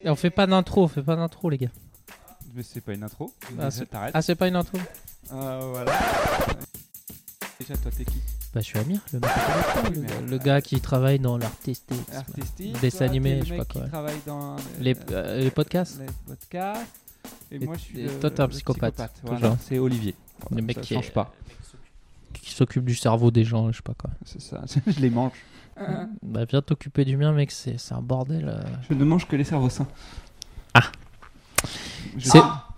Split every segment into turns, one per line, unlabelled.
Et on fait pas d'intro, on fait pas d'intro, les gars.
Mais c'est pas une intro.
Ah, c'est-. Ah, c'est pas une intro
Euh, voilà. Déjà, toi, t'es qui
Bah, je suis Amir, le, mec téléphone, le,
mais-
le gars qui travaille dans l'artistique.
Artistique.
Dessin animé, je sais pas quoi.
qui travaille dans
Les,
euh,
euh, les podcasts.
les podcasts. Et,
Et-
moi, je suis.
et
le-
toi, t'es un psychopathe,
Voilà, c'est Olivier.
Le mec
ça
qui
change
est-
pas.
Qui s'occupe du cerveau des gens, je sais pas quoi.
C'est ça. je les mange.
Bah, viens t'occuper du mien, mec, c'est un bordel. euh.
Je ne mange que les cerveaux sains.
Ah.
Je,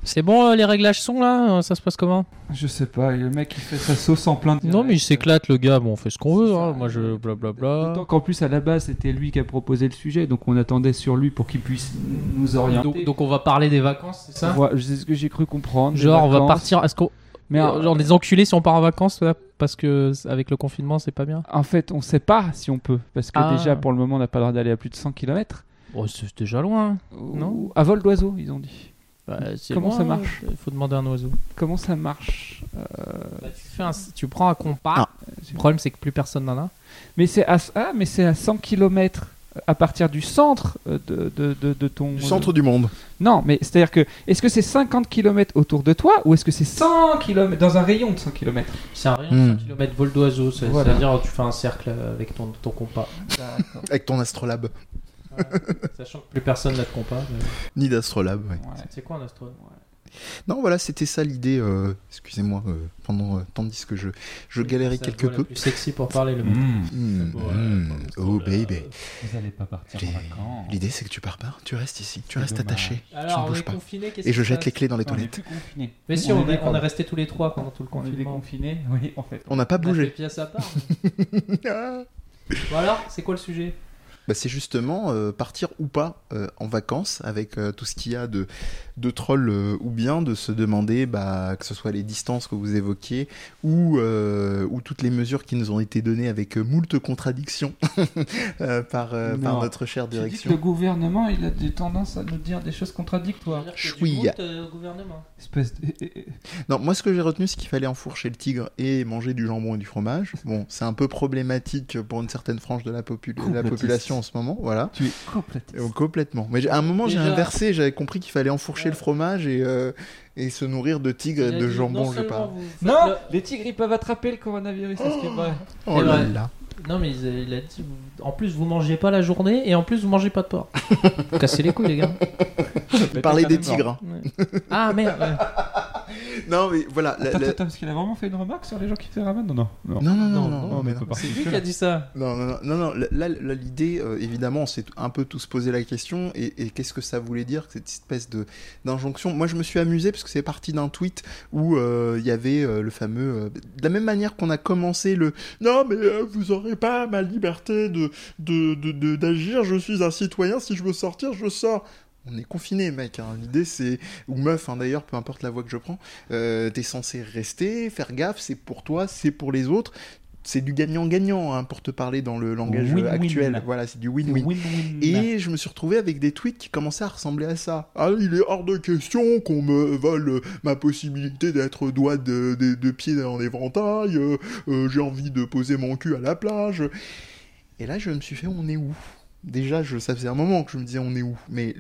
C'est bon, euh, les réglages sont là euh, Ça se passe comment?
Je sais pas, le mec il fait sa sauce en plein
Non, mais il s'éclate, le gars. Bon, on fait ce qu'on veut. Hein. Moi, je blablabla.
D'autant qu'en plus, à la base, c'était lui qui a proposé le sujet, donc on attendait sur lui pour qu'il puisse nous orienter.
Donc, donc, on va parler des vacances, c'est ça?
C'est ce que j'ai cru comprendre.
Genre, on va partir. Est-ce qu'on.
Mais
Euh, genre des enculés si on part en vacances là, parce que avec le confinement c'est pas bien.
En fait, on sait pas si on peut, parce que
Ah.
déjà pour le moment, on n'a pas le droit d'aller à plus de 100 km.
Bon, c'est déjà loin. Non.
À vol d'oiseau, ils ont dit.
Bah,
Comment
loin,
ça marche
Il faut demander à un oiseau.
Comment ça marche Euh,
Bah, tu, fais un- tu prends un compas.
Ah.
Le problème c'est que plus personne n'en a.
Mais c'est à ah, mais c'est à 100 km à partir du centre euh, de, de, de, de ton
Du centre du monde.
Non, mais c'est-à-dire que est-ce que c'est 50 km autour de toi ou est-ce que c'est 100 km dans un rayon de 100 km
C'est un rayon
Hmm.
de 100 km vol d'oiseau. c'est-
Voilà.
C'est-à-dire tu fais un cercle avec ton, ton compas.
Avec ton astrolabe.
Ouais. Sachant que plus personne n'a de compas. mais-
Ni d'astrolabe, ouais.
Ouais.
C'est quoi un astro
Non, voilà, c'était ça l'idée. euh, Excusez-moi, euh, pendant euh, tandis que je, je galérais quelque peu.
plus sexy pour parler le mec. Ouais,
hmm,
pas
oh baby.
Vous allez pas partir
J'ai-
en vacances.
L'idée c'est que tu pars pas, tu restes ici, tu restes
dommage.
attaché. tu ne
on
bouges
est
pas.
confiné.
Et je jette les clés dans les
On est
toilettes.
Mais si, on, est,
libre.
on est resté tous les trois pendant tout le
On est
confinement.
déconfinés. Oui, en fait.
On n'a pas
On a fait
bougé.
à part. Bon alors, c'est quoi le sujet?
Bah, c'est justement euh, partir ou pas euh, en vacances avec euh, tout ce qu'il y a de, de troll euh, ou bien de se demander bah, que ce soit les distances que vous évoquiez ou, euh, ou toutes les mesures qui nous ont été données avec euh, moult contradictions euh, par, euh, par notre chère
que le
direction.
gouvernement, il a des tendances à nous dire des choses contradictoires.
Euh, gouvernement.
Espèce de...
Non, moi ce que j'ai retenu c'est qu'il fallait enfourcher le tigre et manger du jambon et du fromage. Bon, c'est un peu problématique pour une certaine frange de la, population en ce moment, voilà.
Tu es complètement...
Complètement. Mais à un moment, j'ai inversé, j'avais compris qu'il fallait enfourcher. Le fromage et, euh, et se nourrir de tigre et de jambon, je sais pas.
Non, les tigres, ils peuvent attraper le coronavirus, c'est ce qui est vrai.
Oh là là.
Non mais il a, il a dit, vous- en plus vous mangez pas la journée et en plus vous mangez pas de porc. Cassez les couilles les gars.
Parler des tigres.
Ouais. Ah merde. ouais.
Non, mais voilà. la-
Attends,
la-
attends, parce qu'il a vraiment fait une remarque sur les gens qui se ramènent Non, non. non.
Non, non, non,
Non,
non,
non. C'est lui qui a dit ça.
Non, non, non, non, là, l'idée, euh, évidemment, on s'est un peu tous posé la question, et, et qu'est-ce que ça voulait dire, cette espèce de d'injonction Moi, je me suis amusé, parce que c'est parti d'un tweet où euh, il y avait euh, le fameux... euh, de la même manière qu'on a commencé le « Non, mais euh, vous aurez pas ma liberté de de- de- de- d'agir, je suis un citoyen, si je veux sortir, je sors ». On est confiné, mec. hein. L'idée, c'est ou meuf, hein, d'ailleurs, peu importe la voie que je prends. euh, T'es censé rester, faire gaffe. C'est pour toi, c'est pour les autres. C'est du gagnant-gagnant hein, pour te parler dans le langage
Win-win.
actuel. Voilà, c'est du win-win. Et je me suis retrouvé avec des tweets qui commençaient à ressembler à ça. Ah, il est hors de question qu'on me vole euh, ma possibilité d'être doigt de, de, de pied en éventail. euh, euh, J'ai envie de poser mon cul à la plage. Et là, je me suis fait, on est où? Déjà, je, ça faisait un moment que je me disais, on est où? Mais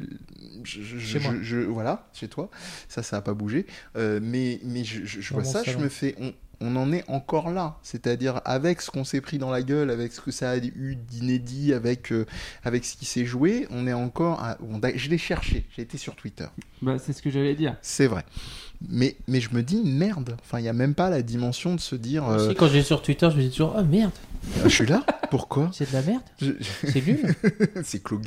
je, je-
Chez moi.
je- voilà, chez toi. Ça, ça a pas bougé. Euh, mais, mais je, vois ça, je me fais, on, on en est encore là. C'est-à-dire avec ce qu'on s'est pris dans la gueule, avec ce que ça a eu d'inédit, avec, euh, avec ce qui s'est joué, on est encore. à- on a- je l'ai cherché, j'ai été sur Twitter.
Bah, c'est ce que j'allais dire.
C'est vrai. Mais, mais je me dis merde. Enfin, il n'y a même pas la dimension de se dire. Euh,
aussi, quand j'ai sur Twitter, je me dis toujours oh merde,
je suis là Pourquoi
c'est de la merde,
Je-
c'est nul.
c'est Cloug.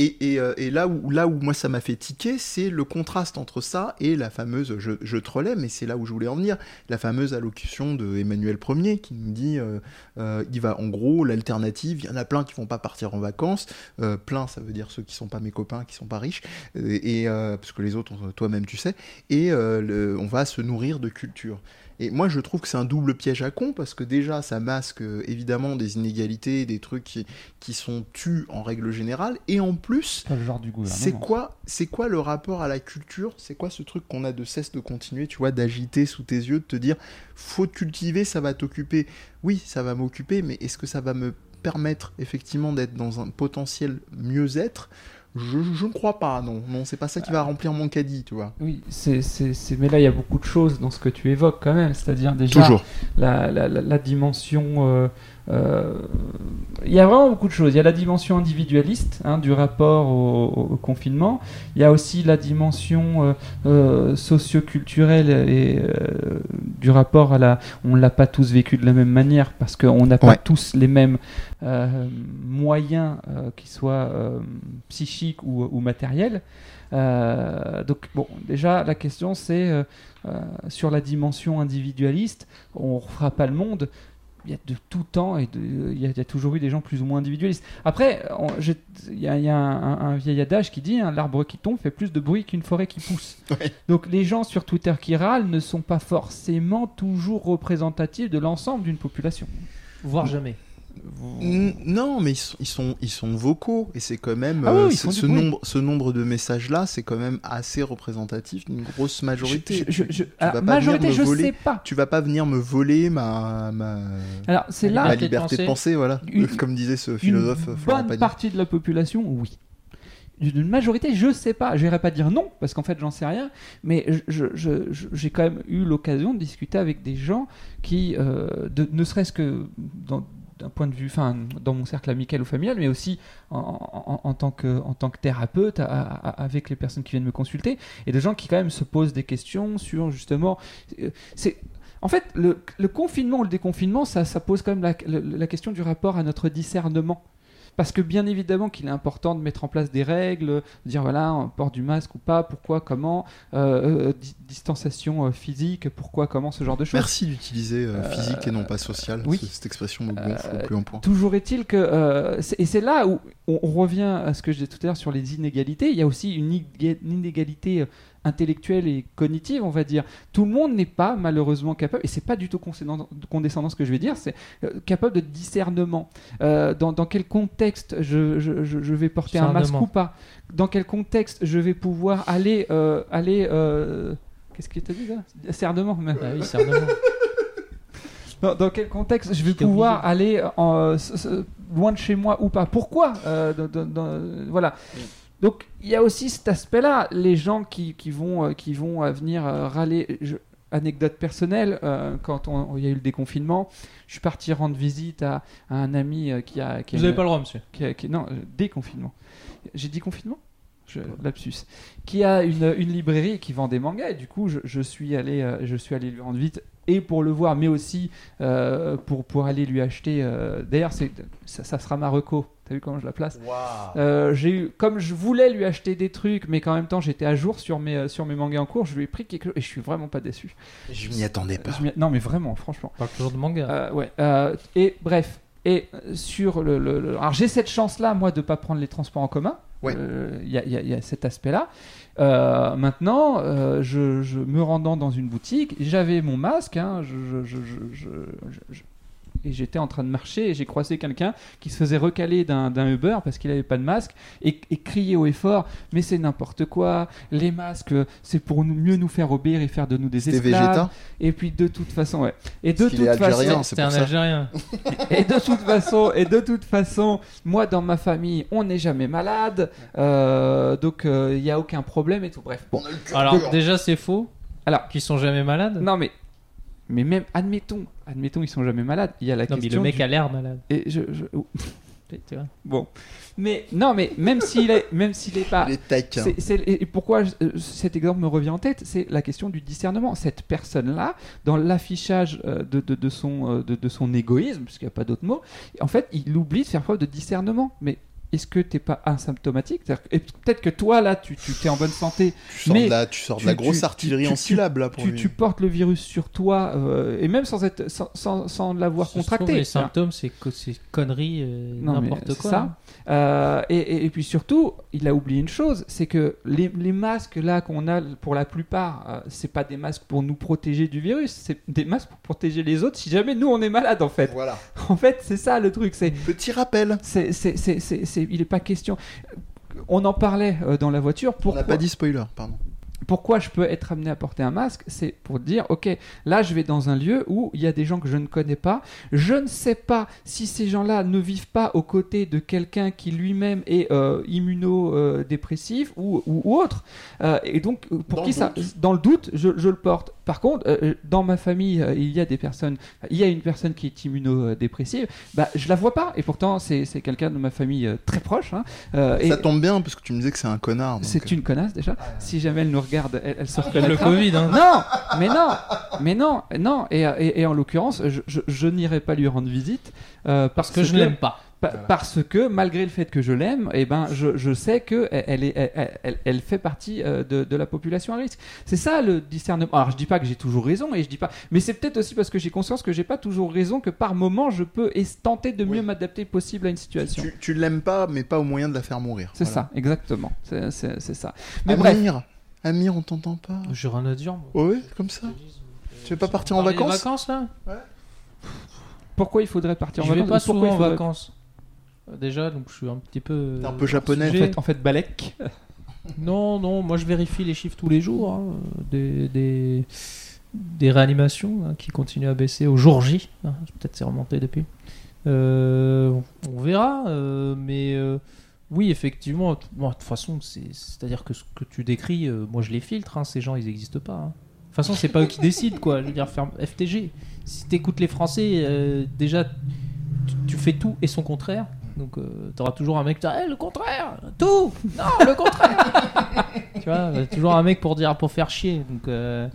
Euh, et là, où, là moi ça m'a fait tiquer, c'est le contraste entre ça et la fameuse, je, je trollais, mais c'est là où je voulais en venir, la fameuse allocution de Emmanuel Ier qui nous dit, euh, euh, il va en gros, l'alternative, il y en a plein qui vont pas partir en vacances, euh, plein ça veut dire ceux qui sont pas mes copains, qui sont pas riches, et parce que les autres, toi-même tu sais, et on va se nourrir de culture. Et moi, je trouve que c'est un double piège à con parce que déjà, ça masque euh, évidemment des inégalités, des trucs qui, qui sont tus en règle générale. Et en plus, c'est quoi, c'est quoi le rapport à la culture? C'est quoi ce truc qu'on a de cesse de continuer, tu vois, d'agiter sous tes yeux, de te dire, faut te cultiver, ça va t'occuper. Oui, ça va m'occuper, mais est-ce que ça va me permettre effectivement d'être dans un potentiel mieux-être? Je, je ne crois pas, non. Non, c'est pas ça qui va remplir mon caddie, tu vois.
Oui, c'est, c'est, mais là, il y a beaucoup de choses dans ce que tu évoques quand même. C'est-à-dire déjà
Toujours.
la, la, la, la dimension. euh, euh, il y a vraiment beaucoup de choses. Il y a la dimension individualiste hein, du rapport au, confinement. Il y a aussi la dimension euh, euh, socioculturelle et euh, du rapport à la. On l'a pas tous vécu de la même manière parce qu'on n'a pas
Ouais.
tous les mêmes euh, moyens, euh, qu'ils soient euh, psychiques ou, ou matériels. Euh, donc bon, déjà la question c'est euh, euh, sur la dimension individualiste, on ne refera pas le monde. Il y a de tout temps et de- il y, a, il y a toujours eu des gens plus ou moins individualistes. Après, on- il y a, il y a un, un- un vieil adage qui dit hein, l'arbre qui tombe fait plus de bruit qu'une forêt qui pousse.
Ouais.
Donc les gens sur Twitter qui râlent ne sont pas forcément toujours représentatifs de l'ensemble d'une population.
Voire jamais.
Non, mais ils sont, ils sont, ils sont vocaux et c'est quand même
Ah oui,
euh,
ils
ce, nombre, ce nombre de messages-là, c'est quand même assez représentatif d'une grosse majorité.
Je- je- je-
Tu
alors,
vas pas
majorité,
venir me
je
voler.
sais pas.
Tu vas pas venir me voler ma, ma,
Alors c'est
La
là
ma
liberté de penser.
penser, voilà.
Une-
Comme disait ce philosophe
Une
Florent
bonne
Pagny.
partie de la population, oui. Une majorité, je sais pas. Je n'irai pas dire non, parce qu'en fait, j'en sais rien. Mais je- je- je- j'ai quand même eu l'occasion de discuter avec des gens qui, euh, de- ne serait-ce que dans- d'un point de vue, enfin, dans mon cercle amical ou familial, mais aussi en, en- tant, que, en tant que thérapeute, avec les personnes qui viennent me consulter, et de gens qui quand même se posent des questions sur justement. euh, c'est en fait, le, le confinement ou le déconfinement, ça, ça pose quand même la- la question du rapport à notre discernement. Parce que bien évidemment qu'il est important de mettre en place des règles, de dire voilà, on porte du masque ou pas, pourquoi, comment, euh, euh, di- distanciation euh, physique, pourquoi, comment, ce genre de choses.
Merci d'utiliser euh, physique et non pas social.
oui.
Cette expression me gonfle plus en point.
Toujours est-il que, et c'est là où on, on revient à ce que je disais tout à l'heure sur les inégalités, il y a aussi une, inégalité intellectuelle et cognitive, on va dire. Tout le monde n'est pas malheureusement capable, et c'est pas du tout condescendant, ce que je vais dire, c'est euh, capable de discernement. Euh, dans, dans quel contexte je, je- je- vais porter un masque ou pas? Dans quel contexte je vais pouvoir aller... euh, aller euh, Qu'est-ce que tu as dit là Discernement même.
Ah oui, certainement.
Dans, dans quel contexte je vais pouvoir aller en, euh, s- s- loin de chez moi ou pas? Pourquoi? Euh, dans- dans- dans- Voilà. Donc il y a aussi cet aspect-là. Les gens qui, qui vont, euh, qui vont euh, venir euh, râler. je- anecdote personnelle, euh, quand on- il y a eu le déconfinement, je suis parti rendre visite à, à un ami qui a... Qui
Vous n'avez pas le droit, monsieur.
qui a- qui- non, déconfinement. J'ai dit confinement? Je, Lapsus. Qui a une, une librairie qui vend des mangas et du coup je, je suis allé euh, je suis allé lui rendre visite et pour le voir mais aussi euh, pour pour aller lui acheter. euh, D'ailleurs ça sera ma reco. T'as vu comment je la place Euh, J'ai eu comme je voulais lui acheter des trucs mais qu'en même temps j'étais à jour sur mes euh, sur mes mangas en cours. Je lui ai pris quelque chose et je suis vraiment pas déçu.
Je m'y attendais pas.
Non mais vraiment franchement.
Parle toujours de manga.
Euh, ouais. euh, et bref. Et sur le, le- le- alors j'ai cette chance là moi de pas prendre les transports en commun.
Ouais.
Euh, Il y, a- il y a- il y a cet aspect là. maintenant, euh, je, je me rendant dans une boutique, j'avais mon masque, hein, je, je- et j'étais en train de marcher et j'ai croisé quelqu'un qui se faisait recaler d'un Uber parce qu'il n'avait pas de masque et, et criait haut et fort mais c'est n'importe quoi les masques c'est pour nous, mieux nous faire obéir et faire de nous des esclaves et puis de toute façon ouais et de toute façon
C'était un
ça.
Algérien.
et de toute façon, et de toute façon, moi dans ma famille, on n'est jamais malade, euh, donc il n'y a aucun problème et tout. Bref, bon.
Alors, déjà, c'est faux.
Alors-
Qu'ils sont jamais malades?
Non mais, mais même admettons, admettons ils sont jamais malades. Il y a la
Non, mais le mec
du-
a l'air malade.
Et je, je- bon, mais non mais même s'il est, même s'il est pas.
Les taquins.
C'est- c'est- et pourquoi je- euh, cet exemple me revient en tête C'est la question du discernement. Cette personne-là, dans l'affichage euh, de, de, de son, euh, de, de son égoïsme, puisqu'il n'y a pas d'autre mot, en fait, il oublie de faire preuve de discernement. Mais est-ce que tu n'es pas asymptomatique et Peut-être que toi, là, tu, tu es en bonne santé,
Tu sors
mais
de la, tu sors de
tu-
la grosse
tu-
artillerie
tu-
en
tu-
syllabes là pour
tu,
lui.
tu portes le virus sur toi, euh, et même sans, être, sans, sans, sans l'avoir
trouve,
contracté.
Les symptômes, c'est co- c'est conneries, euh,
Non,
n'importe quoi.
ça.
hein.
Euh, et, et- et puis surtout, il a oublié une chose, c'est que les, les masques là qu'on a, pour la plupart, euh, c'est pas des masques pour nous protéger du virus, c'est des masques pour protéger les autres si jamais nous on est malade en fait.
Voilà.
En fait, c'est ça le truc, c'est,
Petit rappel.
c'est, c'est, c'est, c'est- c'est- il est pas question. On en parlait euh, dans la voiture.
On
Pourquoi
n'a pas dit spoiler, pardon.
pourquoi je peux être amené à porter un masque? C'est pour dire, ok, là je vais dans un lieu où il y a des gens que je ne connais pas. Je ne sais pas si ces gens-là ne vivent pas aux côtés de quelqu'un qui lui-même est euh, immunodépressif ou, ou, ou autre. Euh, et donc, euh, pour
Dans
qui ça
doute.
Dans le doute, je, je le porte. Par contre, euh, dans ma famille, euh, il y a des personnes, il y a une personne qui est immunodépressive, bah, je la vois pas. Et pourtant, c'est c'est quelqu'un de ma famille euh, très proche. hein. Euh, et
Ça tombe bien parce que tu me disais que c'est un connard.
c'est
euh,
une connasse déjà. Si jamais elle nous regarde, elle, elle se
Le. Covid, hein.
Non, mais non, mais non, non. Et, et- et en l'occurrence, je, je- je n'irai pas lui rendre visite euh, parce,
Parce que je l'aime pas.
Pa- Parce que malgré le fait que je l'aime, eh ben, je, je sais que elle, elle est, elle, elle- elle fait partie euh, de, de la population à risque. C'est ça le discernement. Alors je dis pas que j'ai toujours raison et je dis pas, mais c'est peut-être aussi parce que j'ai conscience que j'ai pas toujours raison, que par moment je peux tenter de mieux
Oui.
m'adapter possible à une situation.
Tu, tu l'aimes pas, mais pas au moyen de la faire mourir.
C'est
Voilà.
ça, exactement. C'est ça. Mais bref.
Amir, Amir, on t'entend pas?
J'ai rien à dire. moi.
Oh oui, comme ça. Tu veux pas partir en vacances?
vacances là?
Pourquoi il faudrait partir
Je
en
vais
vacances?
pas
Pourquoi
souvent
il
en
faudrait-
vacances. Euh, Déjà, donc je suis un petit peu.
T'es un peu japonais.
En fait, en fait, Balek.
Non, non, moi je vérifie les chiffres tous les jours. hein, des, des, des réanimations hein, qui continuent à baisser au jour J. hein, Peut-être c'est remonté depuis. Euh, on verra, euh, mais euh, oui, effectivement, bon, de toute façon, c'est- c'est-à-dire que ce que tu décris, moi je les filtre, ces gens ils n'existent pas. De toute façon, c'est pas eux qui décident, quoi. Je veux dire, ferme FTG. Si t'écoutes les Français, euh, déjà, tu, tu fais tout et son contraire. Donc, euh, t'auras toujours un mec qui dira Eh, le contraire, tout, non, le contraire. tu vois, euh, toujours un mec pour dire pour faire chier. Donc, euh,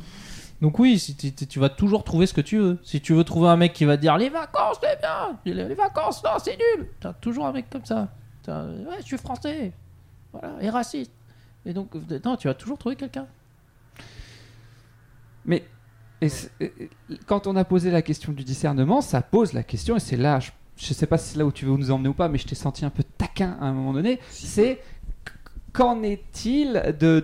donc oui, si tu, vas toujours trouver ce que tu veux. Si tu veux trouver un mec qui va te dire les vacances c'est bien, les, les vacances non c'est nul. T'as toujours un mec comme ça. T'as, ouais, je suis français, voilà, et raciste. Et donc euh, non, tu vas toujours trouver quelqu'un.
Mais et- et- quand on a posé la question du discernement, ça pose la question, et c'est là, je, je sais pas si c'est là où tu veux nous emmener ou pas, mais je t'ai senti un peu taquin à un moment donné, c'est qu'en est-il de,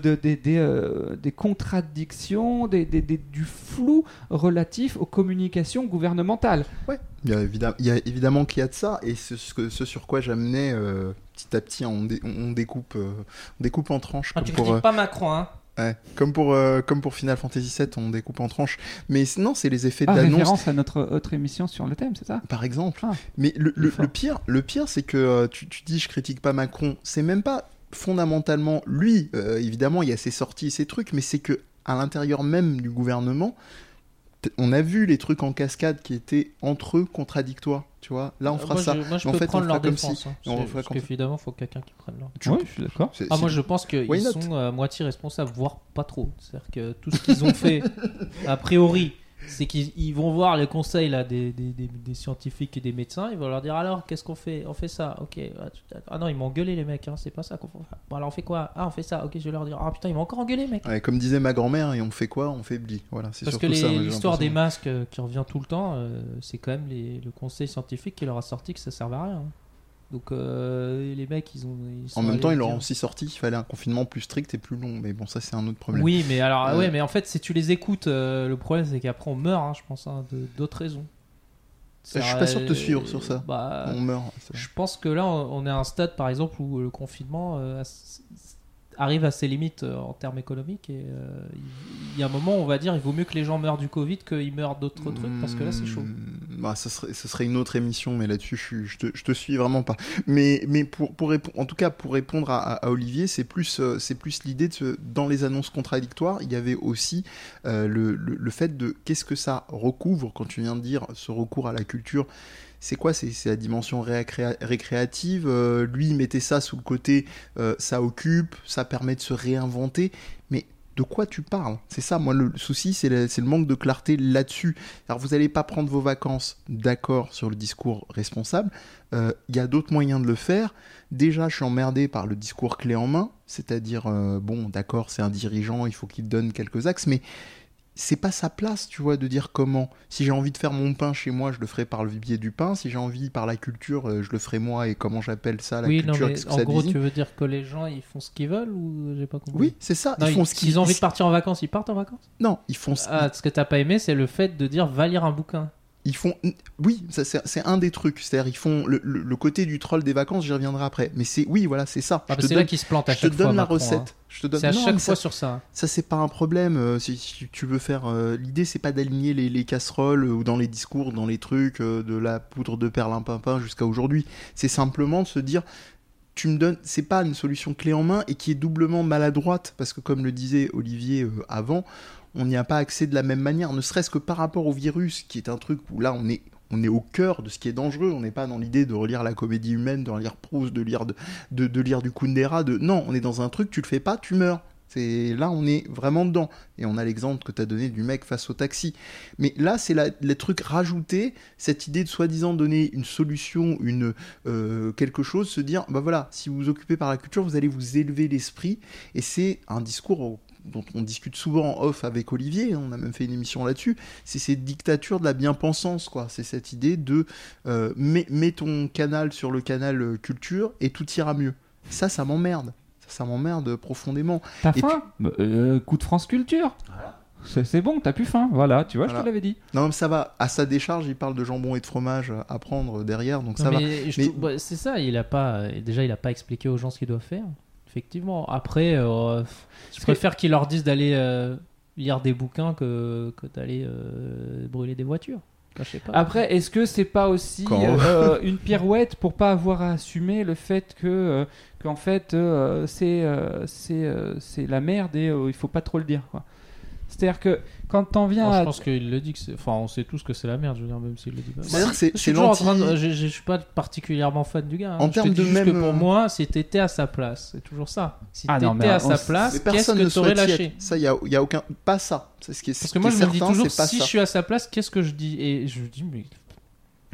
euh, des contradictions, des, des- des- du flou relatif aux communications gouvernementales?
Il évidemment, il y a évidemment qu'il y a de ça, et ce, ce que- ce sur quoi j'amenais euh, petit à petit, on, dé- on découpe, euh, on découpe en tranches,
Ah, tu
pour,
critiques
euh,
pas Macron, hein
ouais, comme, pour, euh, comme pour Final Fantasy VII, on découpe en tranches. Mais non, c'est les effets
Ah,
d'annonce,
référence à notre autre émission sur le thème, c'est ça?
Par exemple.
Ah.
Mais le, le-
Fort.
le pire, le pire, c'est que euh, tu, tu dis je critique pas Macron, c'est même pas fondamentalement lui. euh, évidemment, il y a ses sorties et ses trucs, mais c'est que à l'intérieur même du gouvernement, on a vu les trucs en cascade qui étaient entre eux contradictoires. Tu vois, là on
Euh,
fera
moi,
ça.
Je, moi, je
Mais en
peux
fait, on
prendre leur
comme
défense.
si-
hein.
on
parce qu'évidemment, il faut quelqu'un qui prenne leur
Tu-
Oui, je suis d'accord.
Ah, moi je pense qu'ils sont à moitié responsables, voire pas trop. C'est-à-dire que tout ce qu'ils ont fait, a priori, c'est qu'ils ils vont voir les conseils là, des, des, des- des scientifiques et des médecins, ils vont leur dire alors qu'est-ce qu'on fait? On fait ça, ok. Ah, tu- Ah non, ils m'ont engueulé les mecs, hein, c'est pas ça qu'on fait. Bon alors on fait quoi? Ah on fait ça, ok, je vais leur dire. Ah putain, ils m'ont encore engueulé mec.
Ouais, comme disait ma grand-mère, et on fait quoi? On fait bli. Voilà, c'est
Parce que l'histoire des masques euh, qui revient tout le temps, euh, c'est quand même les- le conseil scientifique qui leur a sorti que ça servait à rien. hein. Donc euh, les mecs, ils ont. ils
En même temps, ils leur
dire-
ont aussi sorti qu'il fallait un confinement plus strict et plus long. Mais bon, ça, c'est un autre problème.
Oui, mais alors,
Euh,
ouais, mais en fait, si tu les écoutes, euh, le problème c'est qu'après on meurt, hein, je pense, hein, de- d'autres raisons.
Je suis pas sûr de te
Euh,
suivre sur ça.
Bah,
On meurt.
je pense que là, on est à un stade, par exemple, où le confinement euh, arrive à ses limites euh, en termes économiques. Et euh, il y a un moment, on va dire, il vaut mieux que les gens meurent du Covid qu'ils meurent d'autres trucs, parce que là, c'est chaud.
Hmm, Bah, ce serait, serait une autre émission, mais là-dessus, je, je, te, je te suis vraiment pas. Mais, mais pour, pour en tout cas, pour répondre à, Olivier, c'est plus, euh, c'est plus l'idée de, dans les annonces contradictoires, il y avait aussi le, le, le fait de qu'est-ce que ça recouvre quand tu viens de dire ce recours à la culture. C'est quoi C'est la dimension récréa- récréative. euh, lui, il mettait ça sous le côté, euh, ça occupe, ça permet de se réinventer. Mais de quoi tu parles? C'est ça, moi, le souci, c'est le, le manque de clarté là-dessus. Alors, vous n'allez pas prendre vos vacances, d'accord, sur le discours responsable. Euh, Il y a d'autres moyens de le faire. Déjà, je suis emmerdé par le discours clé en main, c'est-à-dire, bon, d'accord, c'est un dirigeant, il faut qu'il donne quelques axes, mais c'est pas sa place, tu vois, de dire comment. Si j'ai envie de faire mon pain chez moi, je le ferai par le biais du pain. Si j'ai envie par la culture, euh, je le ferai moi. Et comment j'appelle ça, la
oui, non,
culture
mais en
ça
gros,
désigne
tu veux dire que les gens ils font ce qu'ils veulent ou j'ai pas compris?
Oui, c'est ça.
Non,
ils font
ils-
ce qu'ils
s'ils ont envie de partir en vacances, ils partent en vacances?
Non, ils font ce
Ah, ce que t'as pas aimé, c'est le fait de dire va lire un bouquin.
Ils font. Oui, ça, c'est un des trucs. C'est-à-dire, ils font le, le- le côté du troll des vacances, j'y reviendrai après. Mais c'est. Oui, voilà, c'est ça.
Ah,
Je te
c'est là
donne,
qu'il se plante à
je te
chaque
donne
fois.
la
Macron,
recette.
hein.
Je te donne...
C'est à
Non,
chaque fois
ça,
sur ça.
ça, c'est pas un problème. euh, si, si tu veux faire. euh, L'idée, c'est pas d'aligner les, les casseroles euh, ou dans les discours, dans les trucs, de la poudre de perlimpinpin jusqu'à aujourd'hui. C'est simplement de se dire. Tu me donnes, c'est pas une solution clé en main et qui est doublement maladroite parce que comme le disait Olivier avant, on n'y a pas accès de la même manière, ne serait-ce que par rapport au virus, qui est un truc où là on est on est au cœur de ce qui est dangereux. On n'est pas dans l'idée de relire la comédie humaine, de relire Proust, de lire, de, de, lire du Kundera. De... Non, on est dans un truc, tu le fais pas, tu meurs. C'est là, on est vraiment dedans. Et on a l'exemple que tu as donné du mec face au taxi. Mais là, c'est le truc rajouté, cette idée de soi-disant donner une solution, une euh, quelque chose, se dire, bah voilà, si vous vous occupez par la culture, vous allez vous élever l'esprit. Et c'est un discours dont on discute souvent en off avec Olivier, on a même fait une émission là-dessus, c'est cette dictature de la bien-pensance, quoi. C'est cette idée de euh, mets, mets ton canal sur le canal euh, culture et tout ira mieux. Ça, ça m'emmerde. Ça, ça m'emmerde profondément.
T'as faim Bah, euh, Coup de France Culture. C'est c'est bon, t'as plus faim. Voilà, tu vois, je te l'avais dit.
Non, mais ça va. À sa décharge, il parle de jambon et de fromage à prendre derrière, donc
Non,
ça va.
mais bah, c'est ça, il a pas. Déjà, il a pas expliqué aux gens ce qu'ils doivent faire. Effectivement. Après, euh, je
que-
préfère qu'ils leur disent d'aller euh, lire des bouquins que, que d'aller euh, brûler des voitures. Enfin, je sais pas.
Après, est-ce que c'est pas aussi euh, une pirouette pour pas avoir à assumer le fait que euh, qu'en fait euh, c'est euh, c'est euh, c'est la merde et euh, il faut pas trop le dire quoi. C'est-à-dire que quand t'en viens
Bon, je
à
pense qu'il le dit que c'est. Enfin, on sait tous que c'est la merde, je veux dire, même s'il le dit pas.
C'est-à-dire que c'est-
Je suis toujours en train de- Je, suis pas particulièrement fan du gars. hein.
En
Je te
termes
dis
de
juste
même,
que pour
euh,
moi, si t'étais à sa place, c'est toujours ça. Si
Ah non,
t'étais à
on
sa place,
Mais
qu'est-ce
personne
que
ne
t'aurais
souhaite y
lâché
être. Ça, il y a, il y a aucun. Pas ça. C'est ce qui est,
Parce
ce
que
qui
moi,
est
je me dis
certain,
toujours,
c'est pas
si
ça.
je suis à sa place, qu'est-ce que je dis? Et je dis, mais.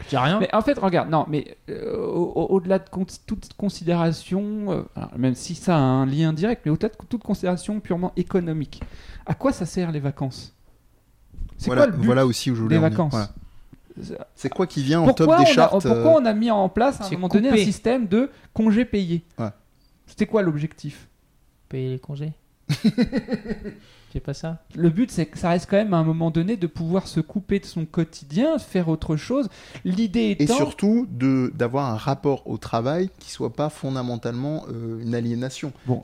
Je dis rien.
Mais en fait, regarde, non, mais euh, au- au- au-delà de con- toute considération, euh, alors, même si ça a un lien direct, mais au-delà de toute considération purement économique, à quoi ça sert les vacances? C'est
Voilà,
quoi le but
voilà aussi où je voulais
des vacances?
Voilà. C'est quoi qui vient en
pourquoi,
top des
a,
charts
pourquoi
euh,
on a mis en place à un moment donné un système de congés payés?
Ouais.
C'était quoi l'objectif?
Payer les congés C'est pas ça
Le but, c'est que ça reste quand même à un moment donné de pouvoir se couper de son quotidien, faire autre chose. L'idée
Et
étant.
surtout de d'avoir un rapport au travail qui soit pas fondamentalement euh, une aliénation.
Bon,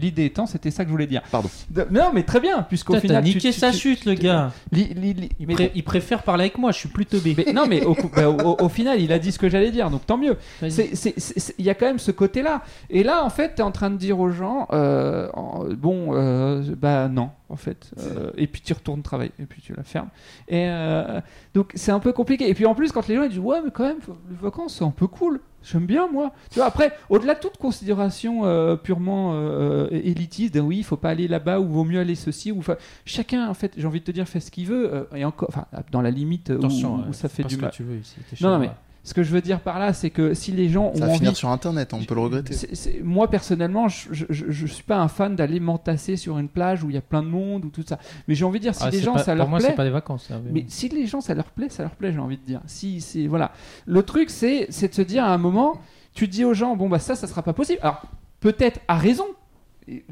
l'idée étant, c'était ça que je voulais dire.
Pardon.
De- non, mais très bien, puisqu'au
T'as
final. tu-
niqué
tu-
sa
tu-
chute, le gars.
li- li- li-
Il,
mais-
pré- il préfère parler avec moi, je suis plus teubé.
mais non, mais au, coup- bah, au- au final, il a dit ce que j'allais dire, donc tant mieux. Il y a quand même ce côté-là. Et là, en fait, tu es en train de dire aux gens, euh, bon, euh, bah non, en fait. Euh, et puis tu retournes travailler, et puis tu la fermes. Et euh, donc c'est un peu compliqué. Et puis en plus, quand les gens ils disent, ouais, mais quand même, les vacances, c'est un peu cool. J'aime bien, moi. Tu vois, après, au-delà de toute considération euh, purement élitiste, oui, il faut pas aller là-bas, ou vaut mieux aller ceci, ou enfin, chacun, en fait, j'ai envie de te dire, fait ce qu'il veut, et encore, enfin, dans la limite où-
Attention,
où, ça fait du mal.
tu veux ici.
Non, non, mais ce que je veux dire par là, c'est que si les gens
Ça
ont
va
envie
finir sur Internet, on peut le regretter.
c'est- c'est- moi personnellement, je, je suis pas un fan d'aller m'entasser sur une plage où il y a plein de monde ou tout ça. Mais j'ai envie de dire, si
Ah,
les gens
pas-
ça
pour
leur
moi,
plaît,
c'est pas des vacances. là, mais-
mais si les gens ça leur plaît, ça leur plaît, j'ai envie de dire. Si c'est voilà, le truc c'est c'est de se dire à un moment, tu dis aux gens bon bah ça ça sera pas possible. Alors peut-être à raison.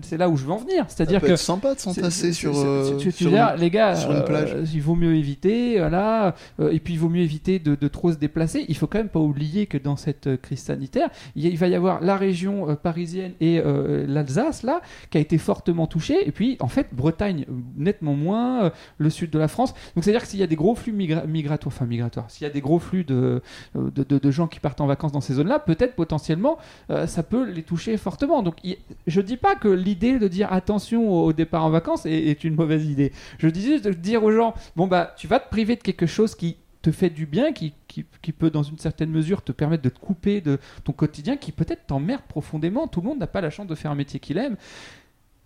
C'est là où je veux en venir, c'est-à-dire que
être sympa de s'entasser
c'est-
sur,
c'est-
euh,
tu, tu les gars,
sur une
euh,
plage.
il vaut mieux éviter, voilà, euh, et puis il vaut mieux éviter de, de trop se déplacer. Il faut quand même pas oublier que dans cette crise sanitaire, il, va y avoir la région euh, parisienne et l'Alsace là, qui a été fortement touchée, et puis en fait Bretagne nettement moins, le sud de la France. Donc c'est à dire que s'il y a des gros flux migra- migratoires, enfin migratoires, s'il y a des gros flux de, de, de- de gens qui partent en vacances dans ces zones-là, peut-être potentiellement ça peut les toucher fortement. Donc il- je dis pas que l'idée de dire attention au, départ en vacances est, est une mauvaise idée. Je dis juste de dire aux gens bon bah tu vas te priver de quelque chose qui te fait du bien, qui, qui, qui peut dans une certaine mesure te permettre de te couper de ton quotidien, qui peut-être t'emmerde profondément. Tout le monde n'a pas la chance de faire un métier qu'il aime.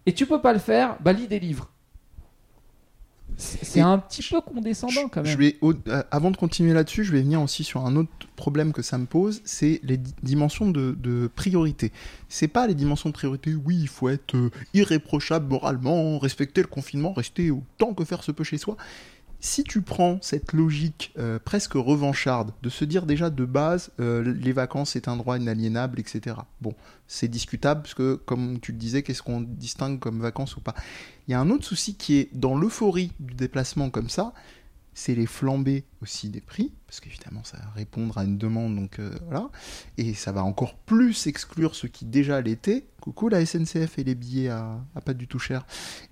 Et tu peux pas le faire, bah lis des livres. C'est un petit peu condescendant quand
Je
même.
vais, euh, avant de continuer là-dessus, je vais venir aussi sur un autre problème que ça me pose, c'est les di- dimensions de, de priorité. C'est pas les dimensions de priorité, oui, il faut être euh, irréprochable moralement, respecter le confinement, rester autant que faire se peut chez soi. Si tu prends cette logique euh, presque revancharde de se dire déjà de base, euh, les vacances c'est un droit inaliénable, etc. Bon, c'est discutable parce que, comme tu le disais, qu'est-ce qu'on distingue comme vacances ou pas? Il y a un autre souci qui est dans l'euphorie du déplacement comme ça, c'est les flambées aussi des prix, parce qu'évidemment ça va répondre à une demande, donc euh, voilà, et ça va encore plus exclure ceux qui déjà l'étaient. Coucou la SNCF et les billets à, à pas du tout cher.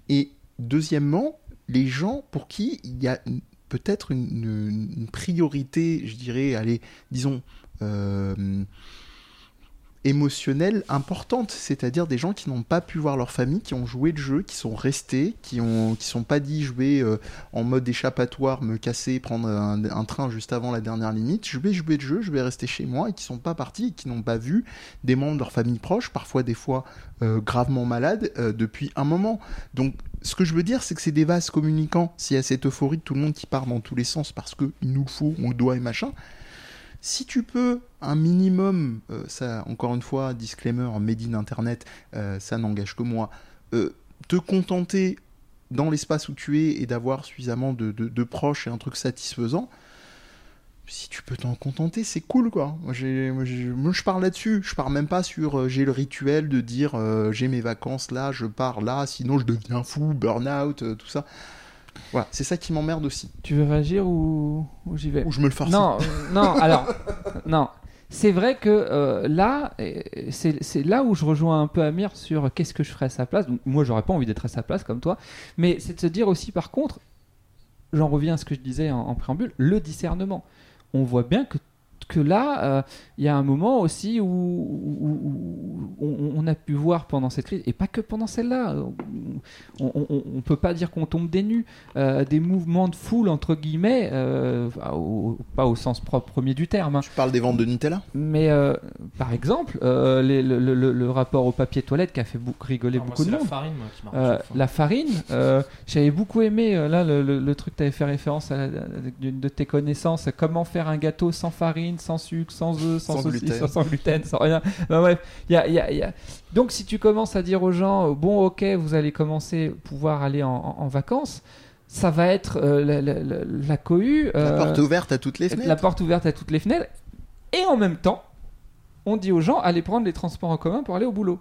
Et deuxièmement, les gens pour qui il y a peut-être une priorité, je dirais, allez, disons, euh, émotionnelle importante, c'est-à-dire des gens qui n'ont pas pu voir leur famille, qui ont joué le jeu, qui sont restés, qui ont qui sont pas dit je vais euh, en mode échappatoire me casser, prendre un, train juste avant la dernière limite, je vais jouer le jeu, je vais rester chez moi et qui sont pas partis et qui n'ont pas vu des membres de leur famille proche, parfois des fois euh, gravement malades euh, depuis un moment. Donc ce que je veux dire, c'est que c'est des vases communicants. S'il y a cette euphorie de tout le monde qui part dans tous les sens parce que il nous faut, on doit et machin. Si tu peux un minimum, euh, ça encore une fois, disclaimer, made in internet, euh, ça n'engage que moi, euh, te contenter dans l'espace où tu es et d'avoir suffisamment de, proches et un truc satisfaisant, si tu peux t'en contenter, c'est cool quoi. Moi, je parle là-dessus. Je pars même pas sur j'ai le rituel de dire j'ai mes vacances là, je pars là, sinon je deviens fou, burn-out, tout ça. Voilà, c'est ça qui m'emmerde aussi.
Tu veux réagir ou, ou j'y vais
Ou je me le farcis.
Non, euh, non, alors, non. C'est vrai que euh, là, c'est c'est là où je rejoins un peu Amir sur qu'est-ce que je ferais à sa place. Donc, moi, j'aurais pas envie d'être à sa place comme toi, mais c'est de se dire aussi, par contre, j'en reviens à ce que je disais en, en préambule, le discernement. On voit bien que que là, euh, il y a un moment aussi où, où- où- où on, on a pu voir pendant cette crise, et pas que pendant celle-là, on, on, on- on peut pas dire qu'on tombe des nues, euh, des mouvements de foule, entre guillemets, euh, au- pas au sens propre premier du terme, hein.
Tu parles des ventes de Nutella?
Mais euh, par exemple, euh, les- le, le- rapport au papier toilette qui a fait beaucoup, rigoler
Ah,
beaucoup de
la
monde.
farine moi, qui marche.
Euh,
à
la farine, euh, j'avais beaucoup aimé là le, le- le truc que tu avais fait référence à, la- d'une de tes connaissances, comment faire un gâteau sans farine, sans sucre, sans œufs, sans,
Sans gluten.
sans gluten, sans rien. Ben bref, il y a- il y a- il y a- donc si tu commences à dire aux gens, euh, bon ok, vous allez commencer pouvoir aller en, en- en vacances, ça va être euh, la, la- la- la cohue.
La
euh,
porte ouverte à toutes les fenêtres.
la porte ouverte à toutes les fenêtres. Et en même temps, on dit aux gens allez prendre les transports en commun pour aller au boulot.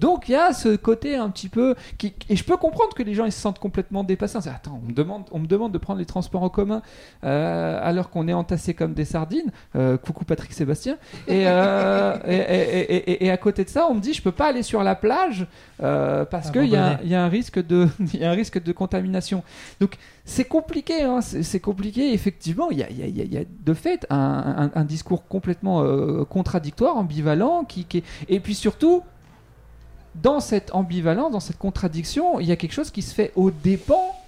Donc il y a ce côté un petit peu qui et je peux comprendre que les gens ils se sentent complètement dépassés. On se dit, Attends, on me demande, on me demande de prendre les transports en commun euh, alors qu'on est entassé comme des sardines. Euh, coucou Patrick Sébastien. Et, euh, et, à côté de ça, on me dit je peux pas aller sur la plage euh, parce qu'il y, a un-
Abandonné.
il y a un risque de il y a un risque de contamination. Donc c'est compliqué, hein, c'est compliqué. Effectivement, il y a, y y de fait un, un- un discours complètement contradictoire, ambivalent, qui, qui est- et puis surtout, dans cette ambivalence, dans cette contradiction, il y a quelque chose qui se fait au dépens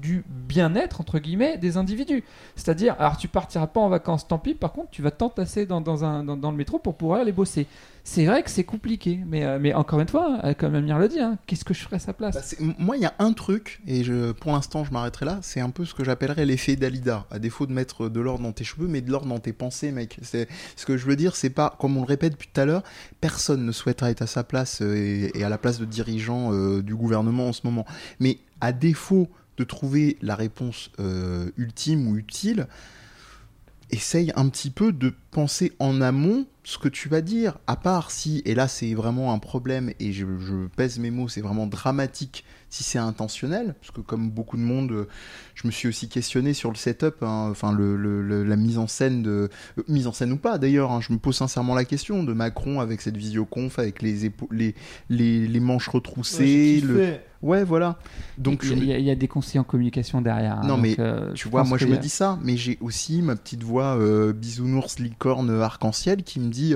du bien-être entre guillemets des individus. C'est-à-dire, alors tu partiras pas en vacances, tant pis. Par contre, tu vas t'entasser dans, dans, dans, le métro pour pouvoir aller bosser. C'est vrai que c'est compliqué, mais, euh, mais encore une fois, euh, comme Amir le dit, hein, qu'est-ce que je ferais à sa place?
Bah, moi, il y a un truc, et je, pour l'instant, je m'arrêterai là. C'est un peu ce que j'appellerais l'effet Dalida. À défaut de mettre de l'ordre dans tes cheveux, mais de l'ordre dans tes pensées, mec. Ce que je veux dire. C'est pas, comme on le répète depuis tout à l'heure, personne ne souhaiterait être à sa place euh, et, à la place de dirigeant euh, du gouvernement en ce moment. Mais à défaut trouver la réponse euh, ultime ou utile, essaye un petit peu de penser en amont ce que tu vas dire, à part si, et là c'est vraiment un problème, et je pèse mes mots, c'est vraiment dramatique si c'est intentionnel, parce que comme beaucoup de monde, euh, je me suis aussi questionné sur le setup, hein, enfin le, le- le- la mise en scène de... euh, mise en scène ou pas d'ailleurs, hein, je me pose sincèrement la question de Macron avec cette visioconf, avec les, les, les, les manches retroussées, le... Ouais, voilà. Donc
il,
me-
y a, il y a des conseillers en communication derrière. hein,
Non,
donc,
mais
euh,
tu vois, moi je me dis ça, mais j'ai aussi ma petite voix euh, bisounours licorne arc-en-ciel qui me dit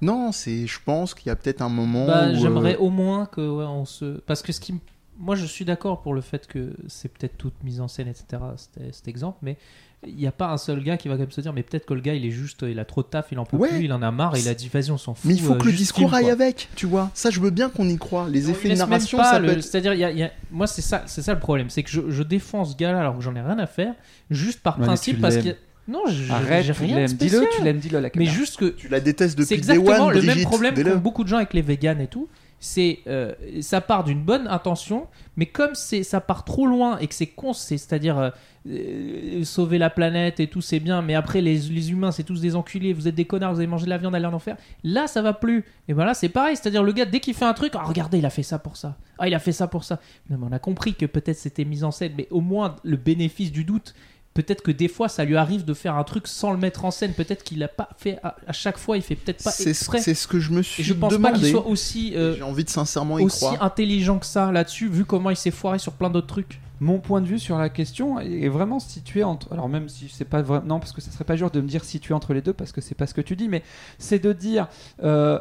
non, c'est, je pense qu'il y a peut-être un moment.
Bah, j'aimerais
euh,
au moins que ouais, on se parce que ce qui m- moi je suis d'accord pour le fait que c'est peut-être toute mise en scène etc c'était- cet exemple mais il n'y a pas un seul gars qui va quand même se dire mais peut-être que le gars il est juste il a trop de taf il en peut
Ouais.
plus il en a marre il a dit vas-y on s'en fout
Mais il faut
euh,
que le discours aille
quoi.
avec, tu vois. Ça, je veux bien qu'on y croit. Les effets de narration,
pas
ça
le-
peut être-
c'est-à-dire il y a- il y a- moi c'est ça c'est ça le problème c'est que je, je défends ce gars là alors que j'en ai rien à faire juste par
Ouais, mais
principe parce que non je-
Arrête,
j'ai
tu
rien de
l'aimes, dis-le, tu l'aimes, dis-le à la
mais
caméra.
juste que
Tu la détestes depuis
c'est
day
exactement
one,
le même problème qu'ont beaucoup de gens avec les véganes et tout. C'est euh, ça part d'une bonne intention, mais comme c'est ça part trop loin et que c'est con, c'est- c'est-à-dire euh, euh, sauver la planète et tout, c'est bien, mais après les, les humains, c'est tous des enculés, vous êtes des connards, vous avez mangé de la viande, allez en enfer. Là, ça va plus. Et ben là, c'est pareil, c'est-à-dire le gars dès qu'il fait un truc, ah regardez, il a fait ça pour ça. Ah, il a fait ça pour ça. Non, mais on a compris que peut-être c'était mis en scène, mais au moins le bénéfice du doute peut-être que des fois ça lui arrive de faire un truc sans le mettre en scène. Peut-être qu'il a pas fait à, à chaque fois, il fait peut-être pas
C'est
exprès.
c'est ce que je me suis
Et je pense pas qu'il soit aussi, euh,
J'ai envie de sincèrement y
aussi
croire.
intelligent que ça là-dessus, vu comment il s'est foiré sur plein d'autres trucs.
Mon point de vue sur la question est vraiment situé entre. Alors, même si c'est pas vraiment. Non, parce que ça serait pas dur de me dire situé entre les deux, parce que c'est pas ce que tu dis, mais c'est de dire. euh,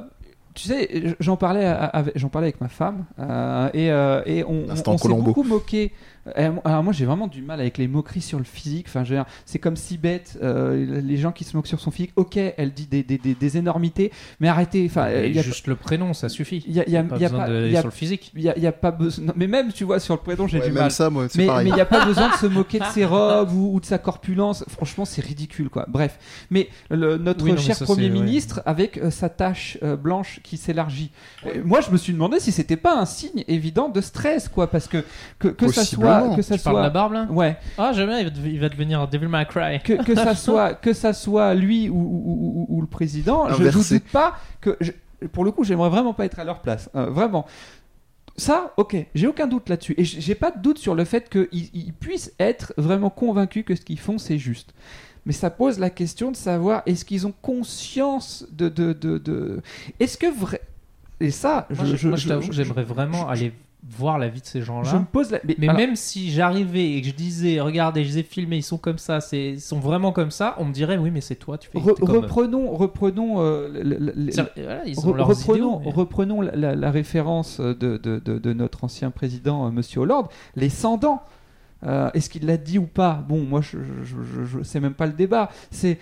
tu sais, j'en parlais, j'en parlais avec ma femme euh, et, euh, et on, on,
Instant
on s'est beaucoup moqué. Euh, Alors moi j'ai vraiment du mal avec les moqueries sur le physique. Enfin, c'est comme si bête euh, les gens qui se moquent sur son physique. Ok, elle dit des, des, des, des énormités, mais arrêtez. Enfin, il y a,
juste le prénom, ça suffit.
il y a, il y a-
Pas
y a
besoin d'aller sur le physique.
il y a- il y a pas besoin. non, Mais même tu vois sur le prénom j'ai
Ouais,
du
même
mal.
ça, moi,
Mais il n'y a pas besoin de se moquer de ses robes ou, ou de sa corpulence. Franchement, c'est ridicule, quoi. Bref. Mais le- notre
Oui, non, mais
cher
ça,
Premier
ouais.
ministre, avec euh, sa tache euh, qui s'élargit. Euh, moi, je me suis demandé si c'était pas un signe évident de stress, quoi. Parce que que, que ça soit. Que ça
Tu parles de la
soit
barbe là
ouais.
Ah, jamais, il va, dev- il va devenir Devil May Cry.
Que, que ça soit que ça soit lui ou, ou- ou- ou le président, je ne doute pas que je- pour le coup, j'aimerais vraiment pas être à leur place, Euh, vraiment. Ça, ok, j'ai aucun doute là-dessus. Et j'ai pas de doute sur le fait qu'ils ils puissent être vraiment convaincus que ce qu'ils font, c'est juste. Mais ça pose la question de savoir est-ce qu'ils ont conscience de. de, de, de- Est-ce que vrai. Et ça,
Moi,
je,
moi, je t'avoue que j'aimerais vraiment aller voir la vie de ces gens-là.
je me pose la. Mais,
Mais
alors,
même si j'arrivais et que je disais, regardez, je les ai filmés, ils sont comme ça, c'est, ils sont vraiment comme ça, on me dirait, oui, mais c'est toi, tu fais.
re-
comme
reprenons, reprenons euh, le- le- le-
C'est- voilà, ils ont
Re-
leurs
reprenons,
idéaux, mais-
reprenons la, la- la référence de, de- de- de notre ancien président, euh, Monsieur Hollande, les 100 dents. Euh, Est-ce qu'il l'a dit ou pas? Bon, moi, je, je, je- je- c'est même pas le débat. C'est,